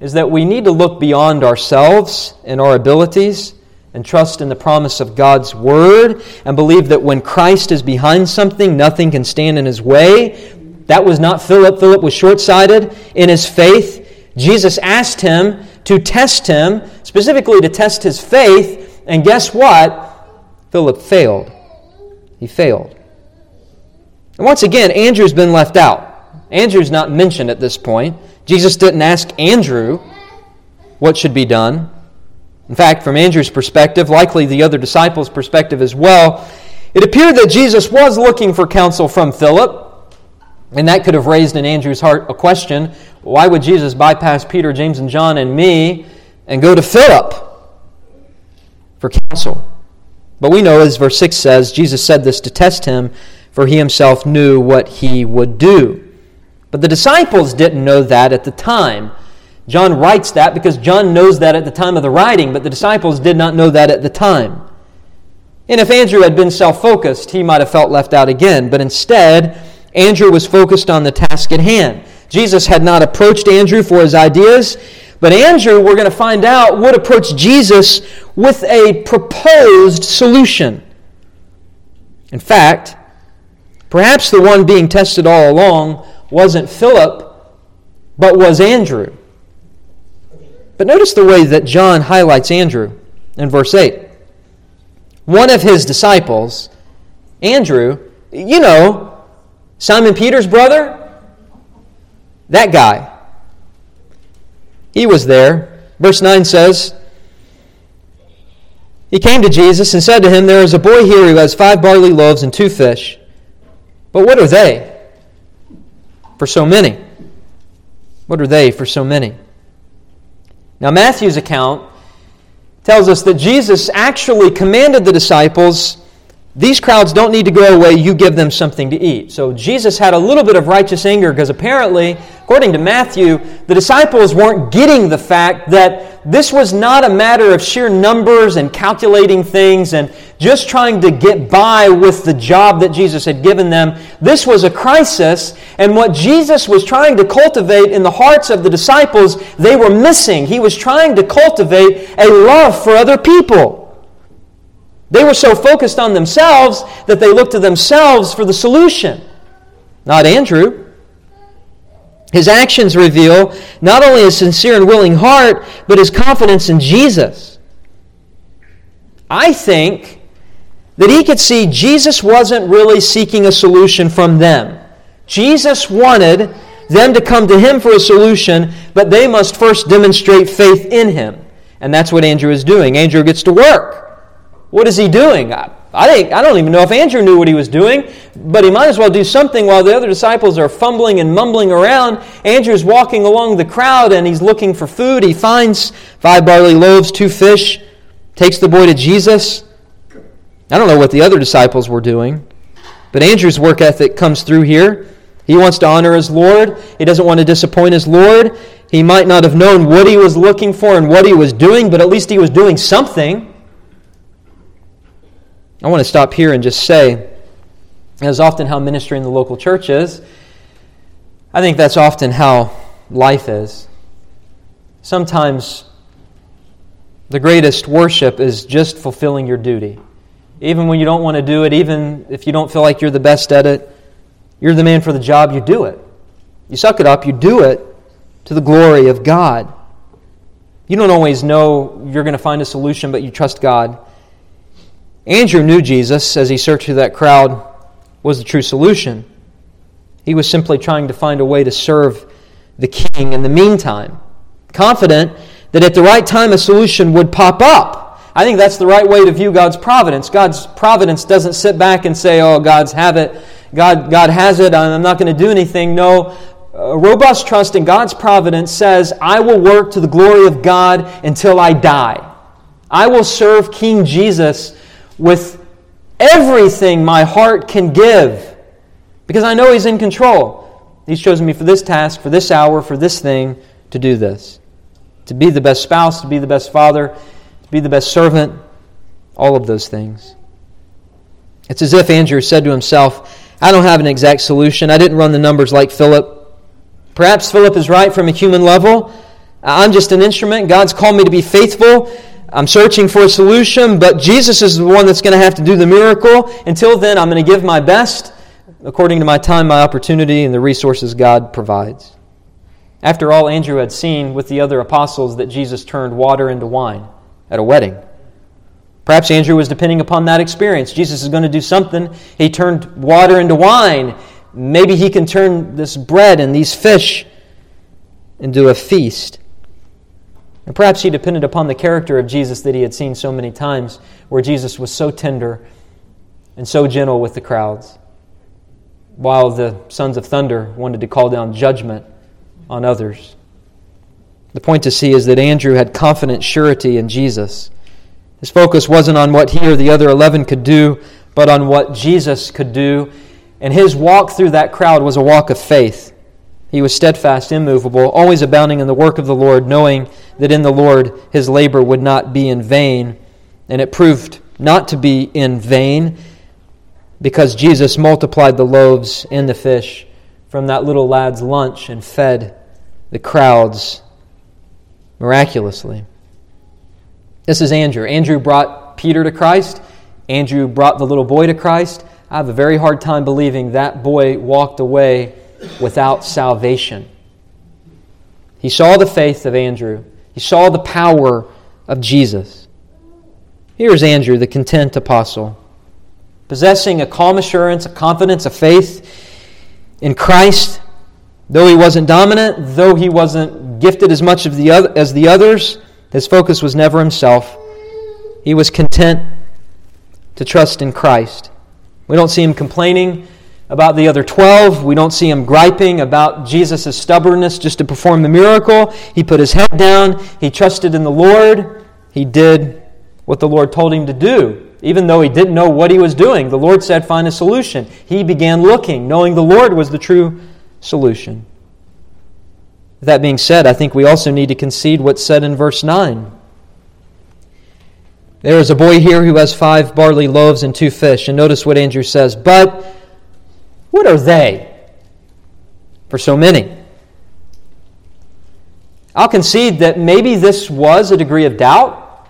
A: is that we need to look beyond ourselves and our abilities and trust in the promise of God's Word and believe that when Christ is behind something, nothing can stand in his way. That was not Philip. Philip was short sighted in his faith. Jesus asked him to test him, specifically to test his faith, and guess what? Philip failed. He failed. And once again, Andrew's been left out. Andrew's not mentioned at this point. Jesus didn't ask Andrew what should be done. In fact, from Andrew's perspective, likely the other disciples' perspective as well, it appeared that Jesus was looking for counsel from Philip. And that could have raised in Andrew's heart a question why would Jesus bypass Peter, James, and John and me and go to Philip for counsel? But we know, as verse 6 says, Jesus said this to test him, for he himself knew what he would do. But the disciples didn't know that at the time. John writes that because John knows that at the time of the writing, but the disciples did not know that at the time. And if Andrew had been self focused, he might have felt left out again. But instead, Andrew was focused on the task at hand. Jesus had not approached Andrew for his ideas, but Andrew, we're going to find out, would approach Jesus with a proposed solution. In fact, perhaps the one being tested all along wasn't Philip, but was Andrew. But notice the way that John highlights Andrew in verse 8. One of his disciples, Andrew, you know, Simon Peter's brother, that guy. He was there. Verse 9 says, He came to Jesus and said to him, There is a boy here who has five barley loaves and two fish. But what are they for so many? What are they for so many? Now, Matthew's account tells us that Jesus actually commanded the disciples these crowds don't need to go away, you give them something to eat. So Jesus had a little bit of righteous anger because apparently, according to Matthew, the disciples weren't getting the fact that this was not a matter of sheer numbers and calculating things and just trying to get by with the job that Jesus had given them. This was a crisis, and what Jesus was trying to cultivate in the hearts of the disciples, they were missing. He was trying to cultivate a love for other people. They were so focused on themselves that they looked to themselves for the solution, not Andrew. His actions reveal not only a sincere and willing heart, but his confidence in Jesus. I think that he could see Jesus wasn't really seeking a solution from them. Jesus wanted them to come to him for a solution, but they must first demonstrate faith in him. And that's what Andrew is doing. Andrew gets to work. What is he doing? I, think, I don't even know if Andrew knew what he was doing, but he might as well do something while the other disciples are fumbling and mumbling around. Andrew's walking along the crowd and he's looking for food. He finds five barley loaves, two fish, takes the boy to Jesus. I don't know what the other disciples were doing, but Andrew's work ethic comes through here. He wants to honor his Lord. He doesn't want to disappoint his Lord. He might not have known what he was looking for and what he was doing, but at least he was doing something. I want to stop here and just say, as often how ministry in the local church is, I think that's often how life is. Sometimes the greatest worship is just fulfilling your duty. Even when you don't want to do it, even if you don't feel like you're the best at it, you're the man for the job, you do it. You suck it up, you do it to the glory of God. You don't always know you're going to find a solution, but you trust God. Andrew knew Jesus, as he searched through that crowd, was the true solution. He was simply trying to find a way to serve the king in the meantime, confident that at the right time a solution would pop up. I think that's the right way to view God's providence. God's providence doesn't sit back and say, oh, God's have it. God, God has it. I'm not going to do anything. No, a robust trust in God's providence says, I will work to the glory of God until I die. I will serve King Jesus with everything my heart can give because I know He's in control. He's chosen me for this task, for this hour, for this thing, to do this. To be the best spouse, to be the best father, to be the best servant, all of those things. It's as if Andrew said to himself, I don't have an exact solution. I didn't run the numbers like Philip Perhaps Philip is right from a human level. I'm just an instrument. God's called me to be faithful. I'm searching for a solution, but Jesus is the one that's going to have to do the miracle. Until then, I'm going to give my best according to my time, my opportunity, and the resources God provides. After all, Andrew had seen with the other apostles that Jesus turned water into wine at a wedding. Perhaps Andrew was depending upon that experience. Jesus is going to do something. He turned water into wine. Maybe he can turn this bread and these fish into a feast. And perhaps he depended upon the character of Jesus that he had seen so many times, where Jesus was so tender and so gentle with the crowds, while the sons of thunder wanted to call down judgment on others. The point to see is that Andrew had confident surety in Jesus. His focus wasn't on what he or the other 11 could do, but on what Jesus could do. And his walk through that crowd was a walk of faith. He was steadfast, immovable, always abounding in the work of the Lord, knowing that in the Lord his labor would not be in vain. And it proved not to be in vain because Jesus multiplied the loaves and the fish from that little lad's lunch and fed the crowds miraculously. This is Andrew. Andrew brought Peter to Christ. Andrew brought the little boy to Christ. I have a very hard time believing that boy walked away without salvation. He saw the faith of Andrew, he saw the power of Jesus. Here's Andrew, the content apostle, possessing a calm assurance, a confidence, a faith in Christ. Though he wasn't dominant, though he wasn't gifted as much the other, as the others, his focus was never himself. He was content to trust in Christ. We don't see him complaining about the other 12. We don't see him griping about Jesus' stubbornness just to perform the miracle. He put his head down. He trusted in the Lord. He did what the Lord told him to do. Even though he didn't know what he was doing, the Lord said, Find a solution. He began looking, knowing the Lord was the true solution. That being said, I think we also need to concede what's said in verse 9. There is a boy here who has five barley loaves and two fish. And notice what Andrew says. But what are they for so many? I'll concede that maybe this was a degree of doubt.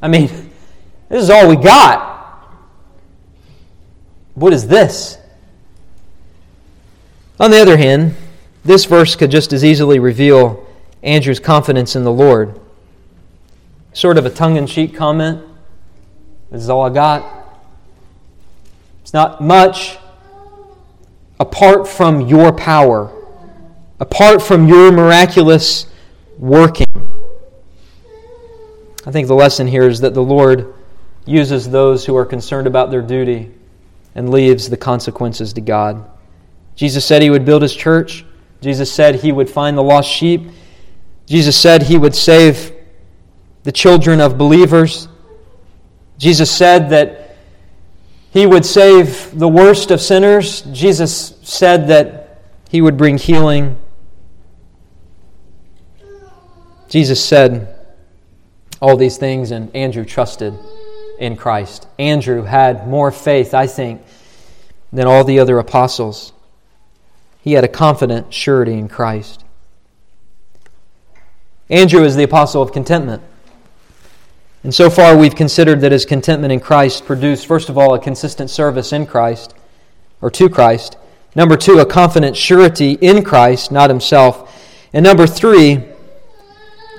A: I mean, this is all we got. What is this? On the other hand, this verse could just as easily reveal Andrew's confidence in the Lord. Sort of a tongue in cheek comment. This is all I got. It's not much apart from your power, apart from your miraculous working. I think the lesson here is that the Lord uses those who are concerned about their duty and leaves the consequences to God. Jesus said he would build his church. Jesus said he would find the lost sheep. Jesus said he would save the children of believers. Jesus said that he would save the worst of sinners. Jesus said that he would bring healing. Jesus said all these things, and Andrew trusted in Christ. Andrew had more faith, I think, than all the other apostles. He had a confident surety in Christ. Andrew is the apostle of contentment. And so far, we've considered that his contentment in Christ produced, first of all, a consistent service in Christ, or to Christ. Number two, a confident surety in Christ, not himself. And number three,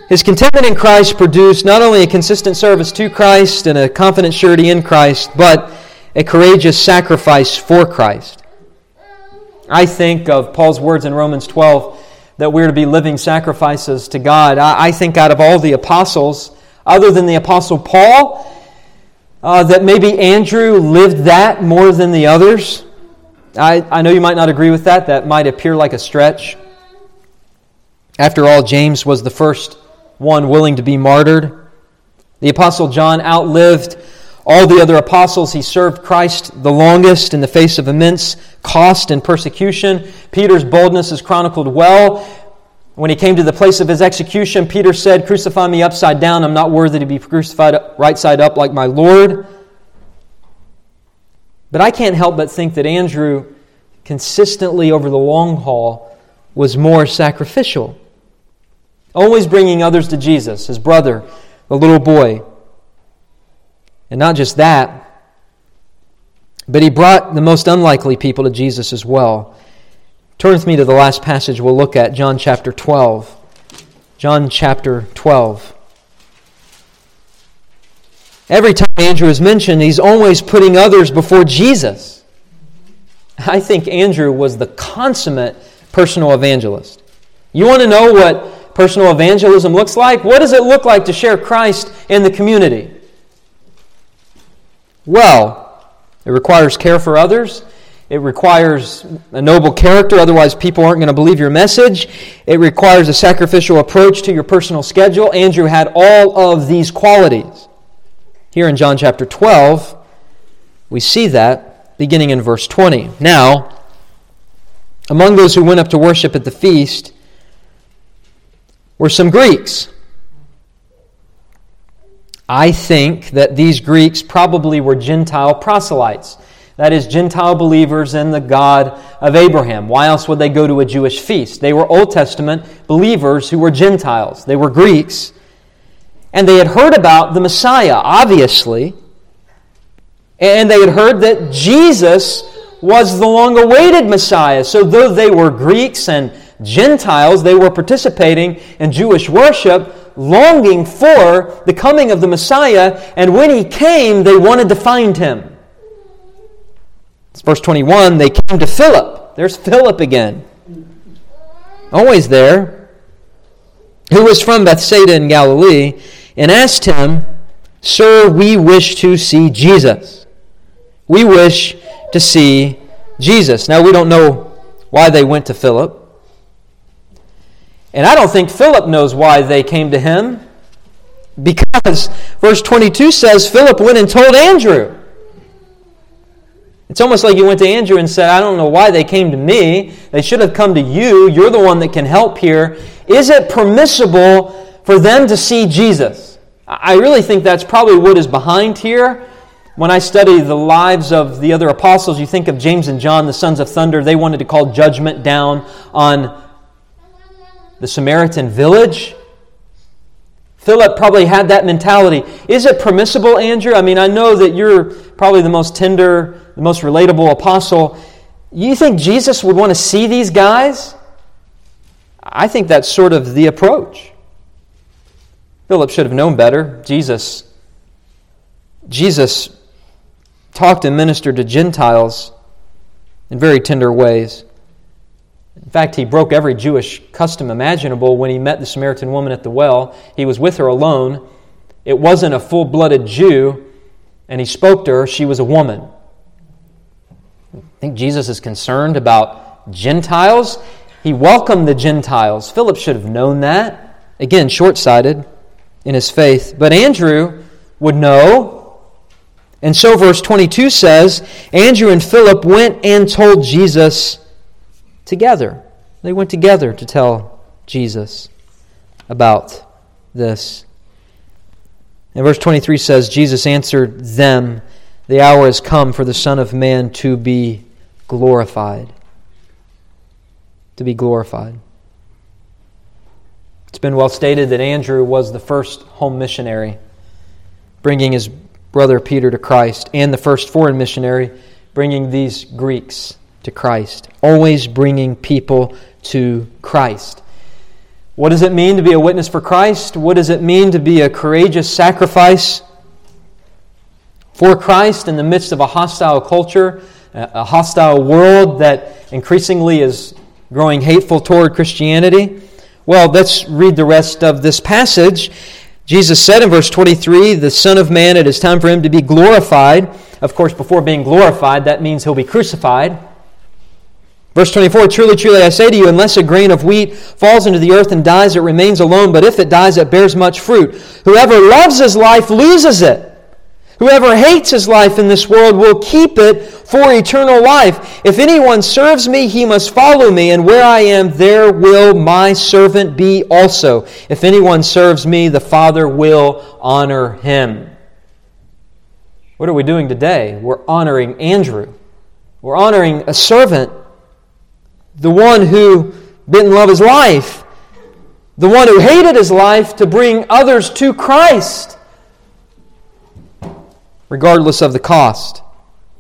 A: his contentment in Christ produced not only a consistent service to Christ and a confident surety in Christ, but a courageous sacrifice for Christ. I think of Paul's words in Romans 12 that we're to be living sacrifices to God. I, think out of all the apostles, other than the Apostle Paul, uh, that maybe Andrew lived that more than the others. I, I know you might not agree with that. That might appear like a stretch. After all, James was the first one willing to be martyred. The Apostle John outlived all the other apostles. He served Christ the longest in the face of immense cost and persecution. Peter's boldness is chronicled well. When he came to the place of his execution, Peter said, Crucify me upside down. I'm not worthy to be crucified right side up like my Lord. But I can't help but think that Andrew consistently over the long haul was more sacrificial, always bringing others to Jesus, his brother, the little boy. And not just that, but he brought the most unlikely people to Jesus as well. Turn with me to the last passage we'll look at, John chapter 12. John chapter 12. Every time Andrew is mentioned, he's always putting others before Jesus. I think Andrew was the consummate personal evangelist. You want to know what personal evangelism looks like? What does it look like to share Christ in the community? Well, it requires care for others. It requires a noble character, otherwise, people aren't going to believe your message. It requires a sacrificial approach to your personal schedule. Andrew had all of these qualities. Here in John chapter 12, we see that beginning in verse 20. Now, among those who went up to worship at the feast were some Greeks. I think that these Greeks probably were Gentile proselytes. That is, Gentile believers in the God of Abraham. Why else would they go to a Jewish feast? They were Old Testament believers who were Gentiles. They were Greeks. And they had heard about the Messiah, obviously. And they had heard that Jesus was the long awaited Messiah. So, though they were Greeks and Gentiles, they were participating in Jewish worship, longing for the coming of the Messiah. And when he came, they wanted to find him. It's verse 21 they came to Philip. There's Philip again. Always there. Who was from Bethsaida in Galilee and asked him, Sir, we wish to see Jesus. We wish to see Jesus. Now, we don't know why they went to Philip. And I don't think Philip knows why they came to him. Because verse 22 says Philip went and told Andrew. It's almost like he went to Andrew and said, I don't know why they came to me. They should have come to you. You're the one that can help here. Is it permissible for them to see Jesus. I really think that's probably what is behind here. When I study the lives of the other apostles, you think of James and John, the sons of thunder. They wanted to call judgment down on the Samaritan village. Philip probably had that mentality. Is it permissible, Andrew? I mean, I know that you're probably the most tender, the most relatable apostle. You think Jesus would want to see these guys? I think that's sort of the approach. Philip should have known better. Jesus Jesus talked and ministered to Gentiles in very tender ways. In fact, he broke every Jewish custom imaginable when he met the Samaritan woman at the well. He was with her alone. It wasn't a full blooded Jew, and he spoke to her. She was a woman. I think Jesus is concerned about Gentiles. He welcomed the Gentiles. Philip should have known that. Again, short sighted in his faith. But Andrew would know. And so, verse 22 says Andrew and Philip went and told Jesus together. They went together to tell Jesus about this. And verse 23 says Jesus answered them, The hour has come for the Son of Man to be glorified. To be glorified. It's been well stated that Andrew was the first home missionary, bringing his brother Peter to Christ, and the first foreign missionary, bringing these Greeks to Christ. Always bringing people to Christ. What does it mean to be a witness for Christ? What does it mean to be a courageous sacrifice for Christ in the midst of a hostile culture, a hostile world that increasingly is growing hateful toward Christianity? Well, let's read the rest of this passage. Jesus said in verse 23, The Son of Man, it is time for him to be glorified. Of course, before being glorified, that means he'll be crucified. Verse 24 Truly, truly, I say to you, unless a grain of wheat falls into the earth and dies, it remains alone, but if it dies, it bears much fruit. Whoever loves his life loses it. Whoever hates his life in this world will keep it for eternal life. If anyone serves me, he must follow me, and where I am, there will my servant be also. If anyone serves me, the Father will honor him. What are we doing today? We're honoring Andrew. We're honoring a servant, the one who didn't love his life, the one who hated his life to bring others to Christ, regardless of the cost.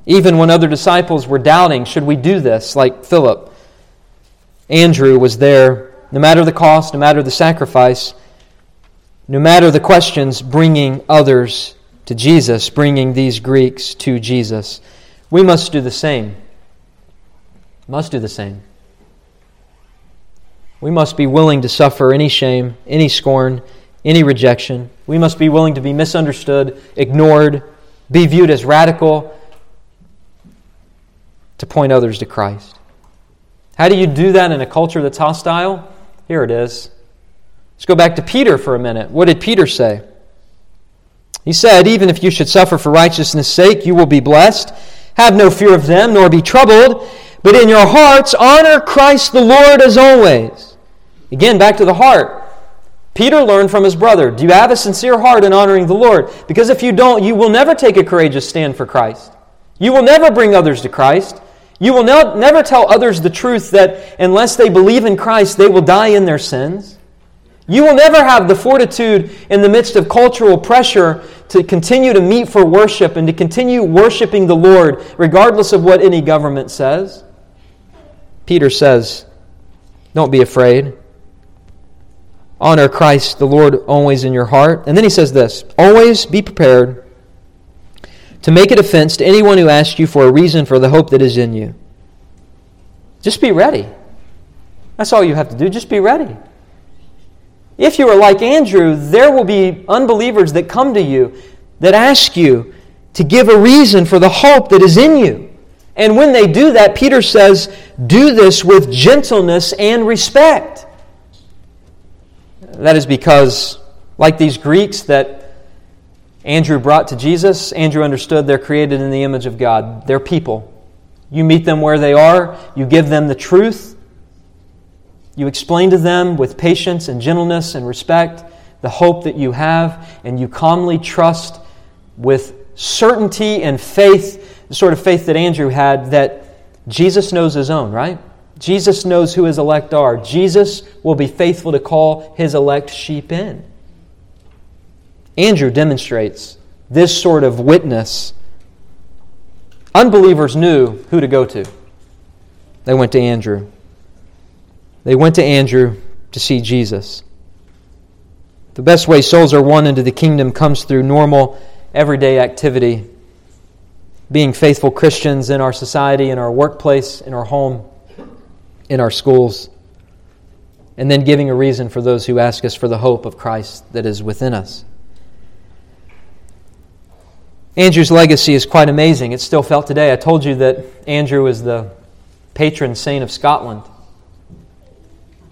A: Even when other disciples were doubting, should we do this, like Philip? Andrew was there, no matter the cost, no matter the sacrifice, no matter the questions, bringing others to Jesus, bringing these Greeks to Jesus. We must do the same. Must do the same. We must be willing to suffer any shame, any scorn, any rejection. We must be willing to be misunderstood, ignored, be viewed as radical, to point others to Christ. How do you do that in a culture that's hostile? Here it is. Let's go back to Peter for a minute. What did Peter say? He said, Even if you should suffer for righteousness' sake, you will be blessed. Have no fear of them, nor be troubled, but in your hearts honor Christ the Lord as always. Again, back to the heart. Peter learned from his brother Do you have a sincere heart in honoring the Lord? Because if you don't, you will never take a courageous stand for Christ. You will never bring others to Christ. You will never tell others the truth that unless they believe in Christ, they will die in their sins. You will never have the fortitude in the midst of cultural pressure to continue to meet for worship and to continue worshiping the Lord, regardless of what any government says. Peter says, Don't be afraid. Honor Christ the Lord always in your heart. And then he says this Always be prepared to make a defense to anyone who asks you for a reason for the hope that is in you. Just be ready. That's all you have to do. Just be ready. If you are like Andrew, there will be unbelievers that come to you that ask you to give a reason for the hope that is in you. And when they do that, Peter says, do this with gentleness and respect. That is because, like these Greeks that Andrew brought to Jesus, Andrew understood they're created in the image of God. They're people. You meet them where they are, you give them the truth, you explain to them with patience and gentleness and respect the hope that you have, and you calmly trust with certainty and faith, the sort of faith that Andrew had, that Jesus knows his own, right? Jesus knows who his elect are. Jesus will be faithful to call his elect sheep in. Andrew demonstrates this sort of witness. Unbelievers knew who to go to. They went to Andrew. They went to Andrew to see Jesus. The best way souls are won into the kingdom comes through normal, everyday activity. Being faithful Christians in our society, in our workplace, in our home, in our schools. And then giving a reason for those who ask us for the hope of Christ that is within us. Andrew's legacy is quite amazing. It's still felt today. I told you that Andrew is the patron saint of Scotland.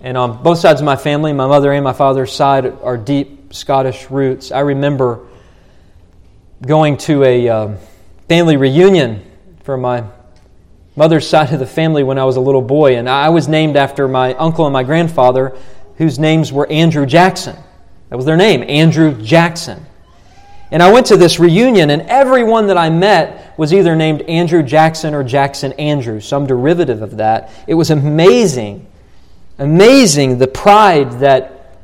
A: And on both sides of my family, my mother and my father's side, are deep Scottish roots. I remember going to a uh, family reunion for my mother's side of the family when I was a little boy, and I was named after my uncle and my grandfather, whose names were Andrew Jackson. That was their name, Andrew Jackson. And I went to this reunion, and everyone that I met was either named Andrew Jackson or Jackson Andrew, some derivative of that. It was amazing, amazing the pride that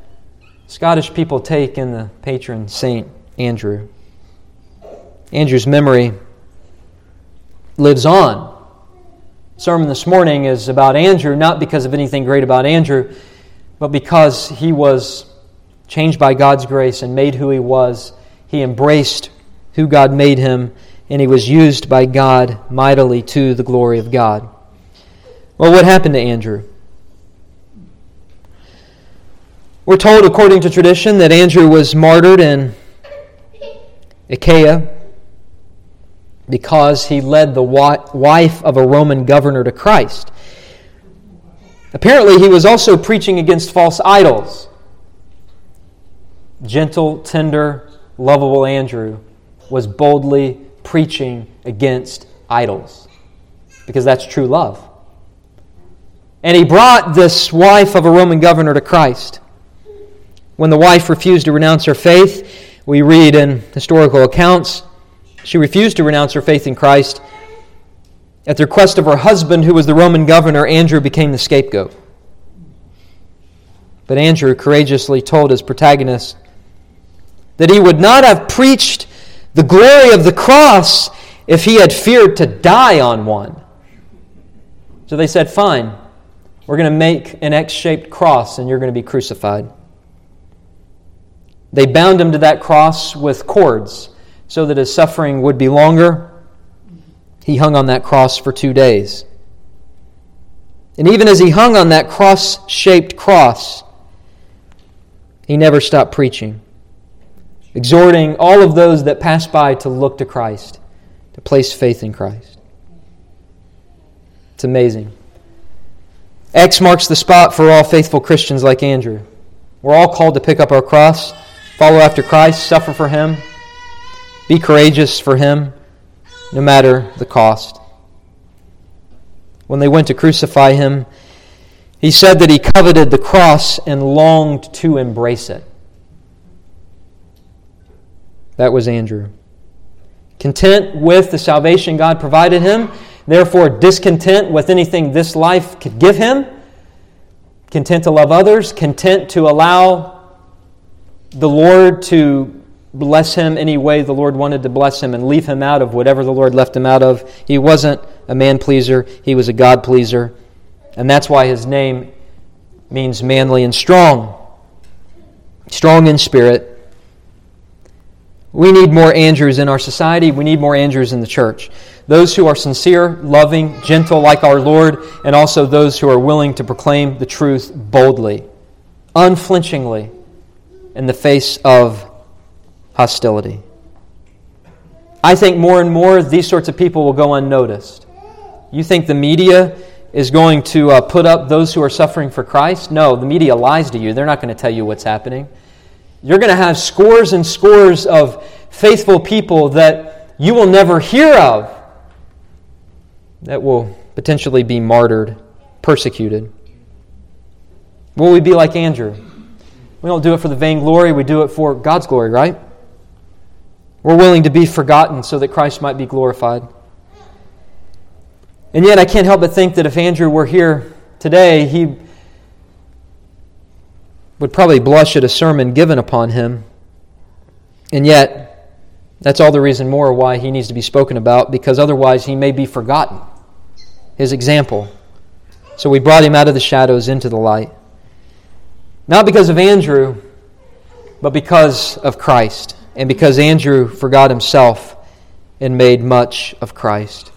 A: Scottish people take in the patron saint Andrew. Andrew's memory lives on. Sermon this morning is about Andrew, not because of anything great about Andrew, but because he was changed by God's grace and made who he was he embraced who God made him, and he was used by God mightily to the glory of God. Well, what happened to Andrew? We're told, according to tradition, that Andrew was martyred in Achaia because he led the wife of a Roman governor to Christ. Apparently, he was also preaching against false idols. Gentle, tender, lovable Andrew was boldly preaching against idols because that's true love. And he brought this wife of a Roman governor to Christ. When the wife refused to renounce her faith, we read in historical accounts, she refused to renounce her faith in Christ. At the request of her husband, who was the Roman governor, Andrew became the scapegoat. But Andrew courageously told his protagonist that he would not have preached the glory of the cross if he had feared to die on one. So they said, Fine, we're going to make an X shaped cross and you're going to be crucified. They bound him to that cross with cords so that his suffering would be longer. He hung on that cross for two days. And even as he hung on that cross shaped cross, he never stopped preaching, exhorting all of those that passed by to look to Christ, to place faith in Christ. It's amazing. X marks the spot for all faithful Christians like Andrew. We're all called to pick up our cross, follow after Christ, suffer for Him, be courageous for Him, no matter the cost. When they went to crucify Him, he said that he coveted the cross and longed to embrace it. That was Andrew. Content with the salvation God provided him, therefore discontent with anything this life could give him, content to love others, content to allow the Lord to bless him any way the Lord wanted to bless him and leave him out of whatever the Lord left him out of. He wasn't a man pleaser, he was a God pleaser. And that's why his name means manly and strong. Strong in spirit. We need more Andrews in our society. We need more Andrews in the church. Those who are sincere, loving, gentle like our Lord, and also those who are willing to proclaim the truth boldly, unflinchingly, in the face of hostility. I think more and more these sorts of people will go unnoticed. You think the media is going to uh, put up those who are suffering for Christ? No, the media lies to you. They're not going to tell you what's happening. You're going to have scores and scores of faithful people that you will never hear of that will potentially be martyred, persecuted. Will we be like Andrew? We don't do it for the vainglory, we do it for God's glory, right? We're willing to be forgotten so that Christ might be glorified. And yet, I can't help but think that if Andrew were here today, he would probably blush at a sermon given upon him. And yet, that's all the reason more why he needs to be spoken about, because otherwise he may be forgotten. His example. So we brought him out of the shadows into the light. Not because of Andrew, but because of Christ and because Andrew forgot himself and made much of Christ.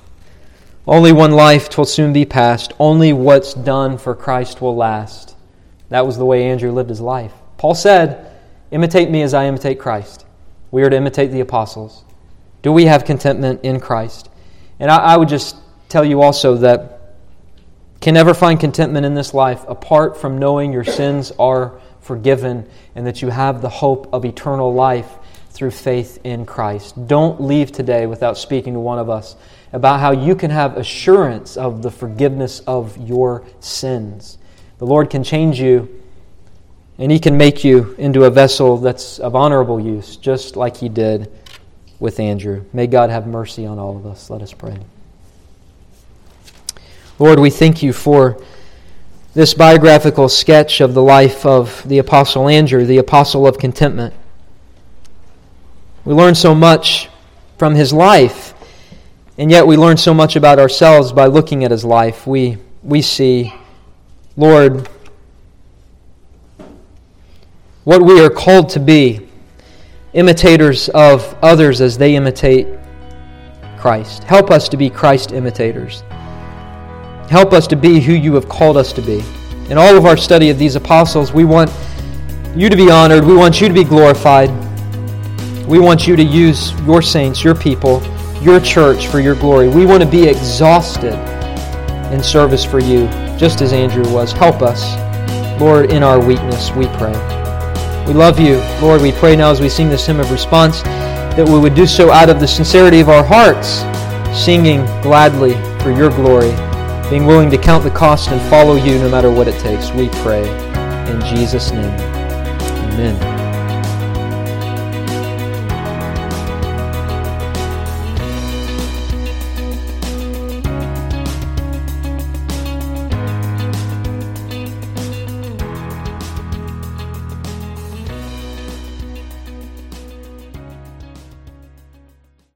A: Only one life will soon be past. Only what's done for Christ will last. That was the way Andrew lived his life. Paul said, Imitate me as I imitate Christ. We are to imitate the apostles. Do we have contentment in Christ? And I, I would just tell you also that can never find contentment in this life apart from knowing your sins are forgiven and that you have the hope of eternal life through faith in Christ. Don't leave today without speaking to one of us about how you can have assurance of the forgiveness of your sins. The Lord can change you, and He can make you into a vessel that's of honorable use, just like He did with Andrew. May God have mercy on all of us. Let us pray. Lord, we thank you for this biographical sketch of the life of the Apostle Andrew, the Apostle of Contentment. We learn so much from his life, and yet we learn so much about ourselves by looking at his life. We, we see, Lord, what we are called to be imitators of others as they imitate Christ. Help us to be Christ imitators. Help us to be who you have called us to be. In all of our study of these apostles, we want you to be honored. We want you to be glorified. We want you to use your saints, your people, your church for your glory. We want to be exhausted in service for you, just as Andrew was. Help us, Lord, in our weakness, we pray. We love you, Lord. We pray now as we sing this hymn of response that we would do so out of the sincerity of our hearts, singing gladly for your glory, being willing to count the cost and follow you no matter what it takes. We pray in Jesus' name. Amen.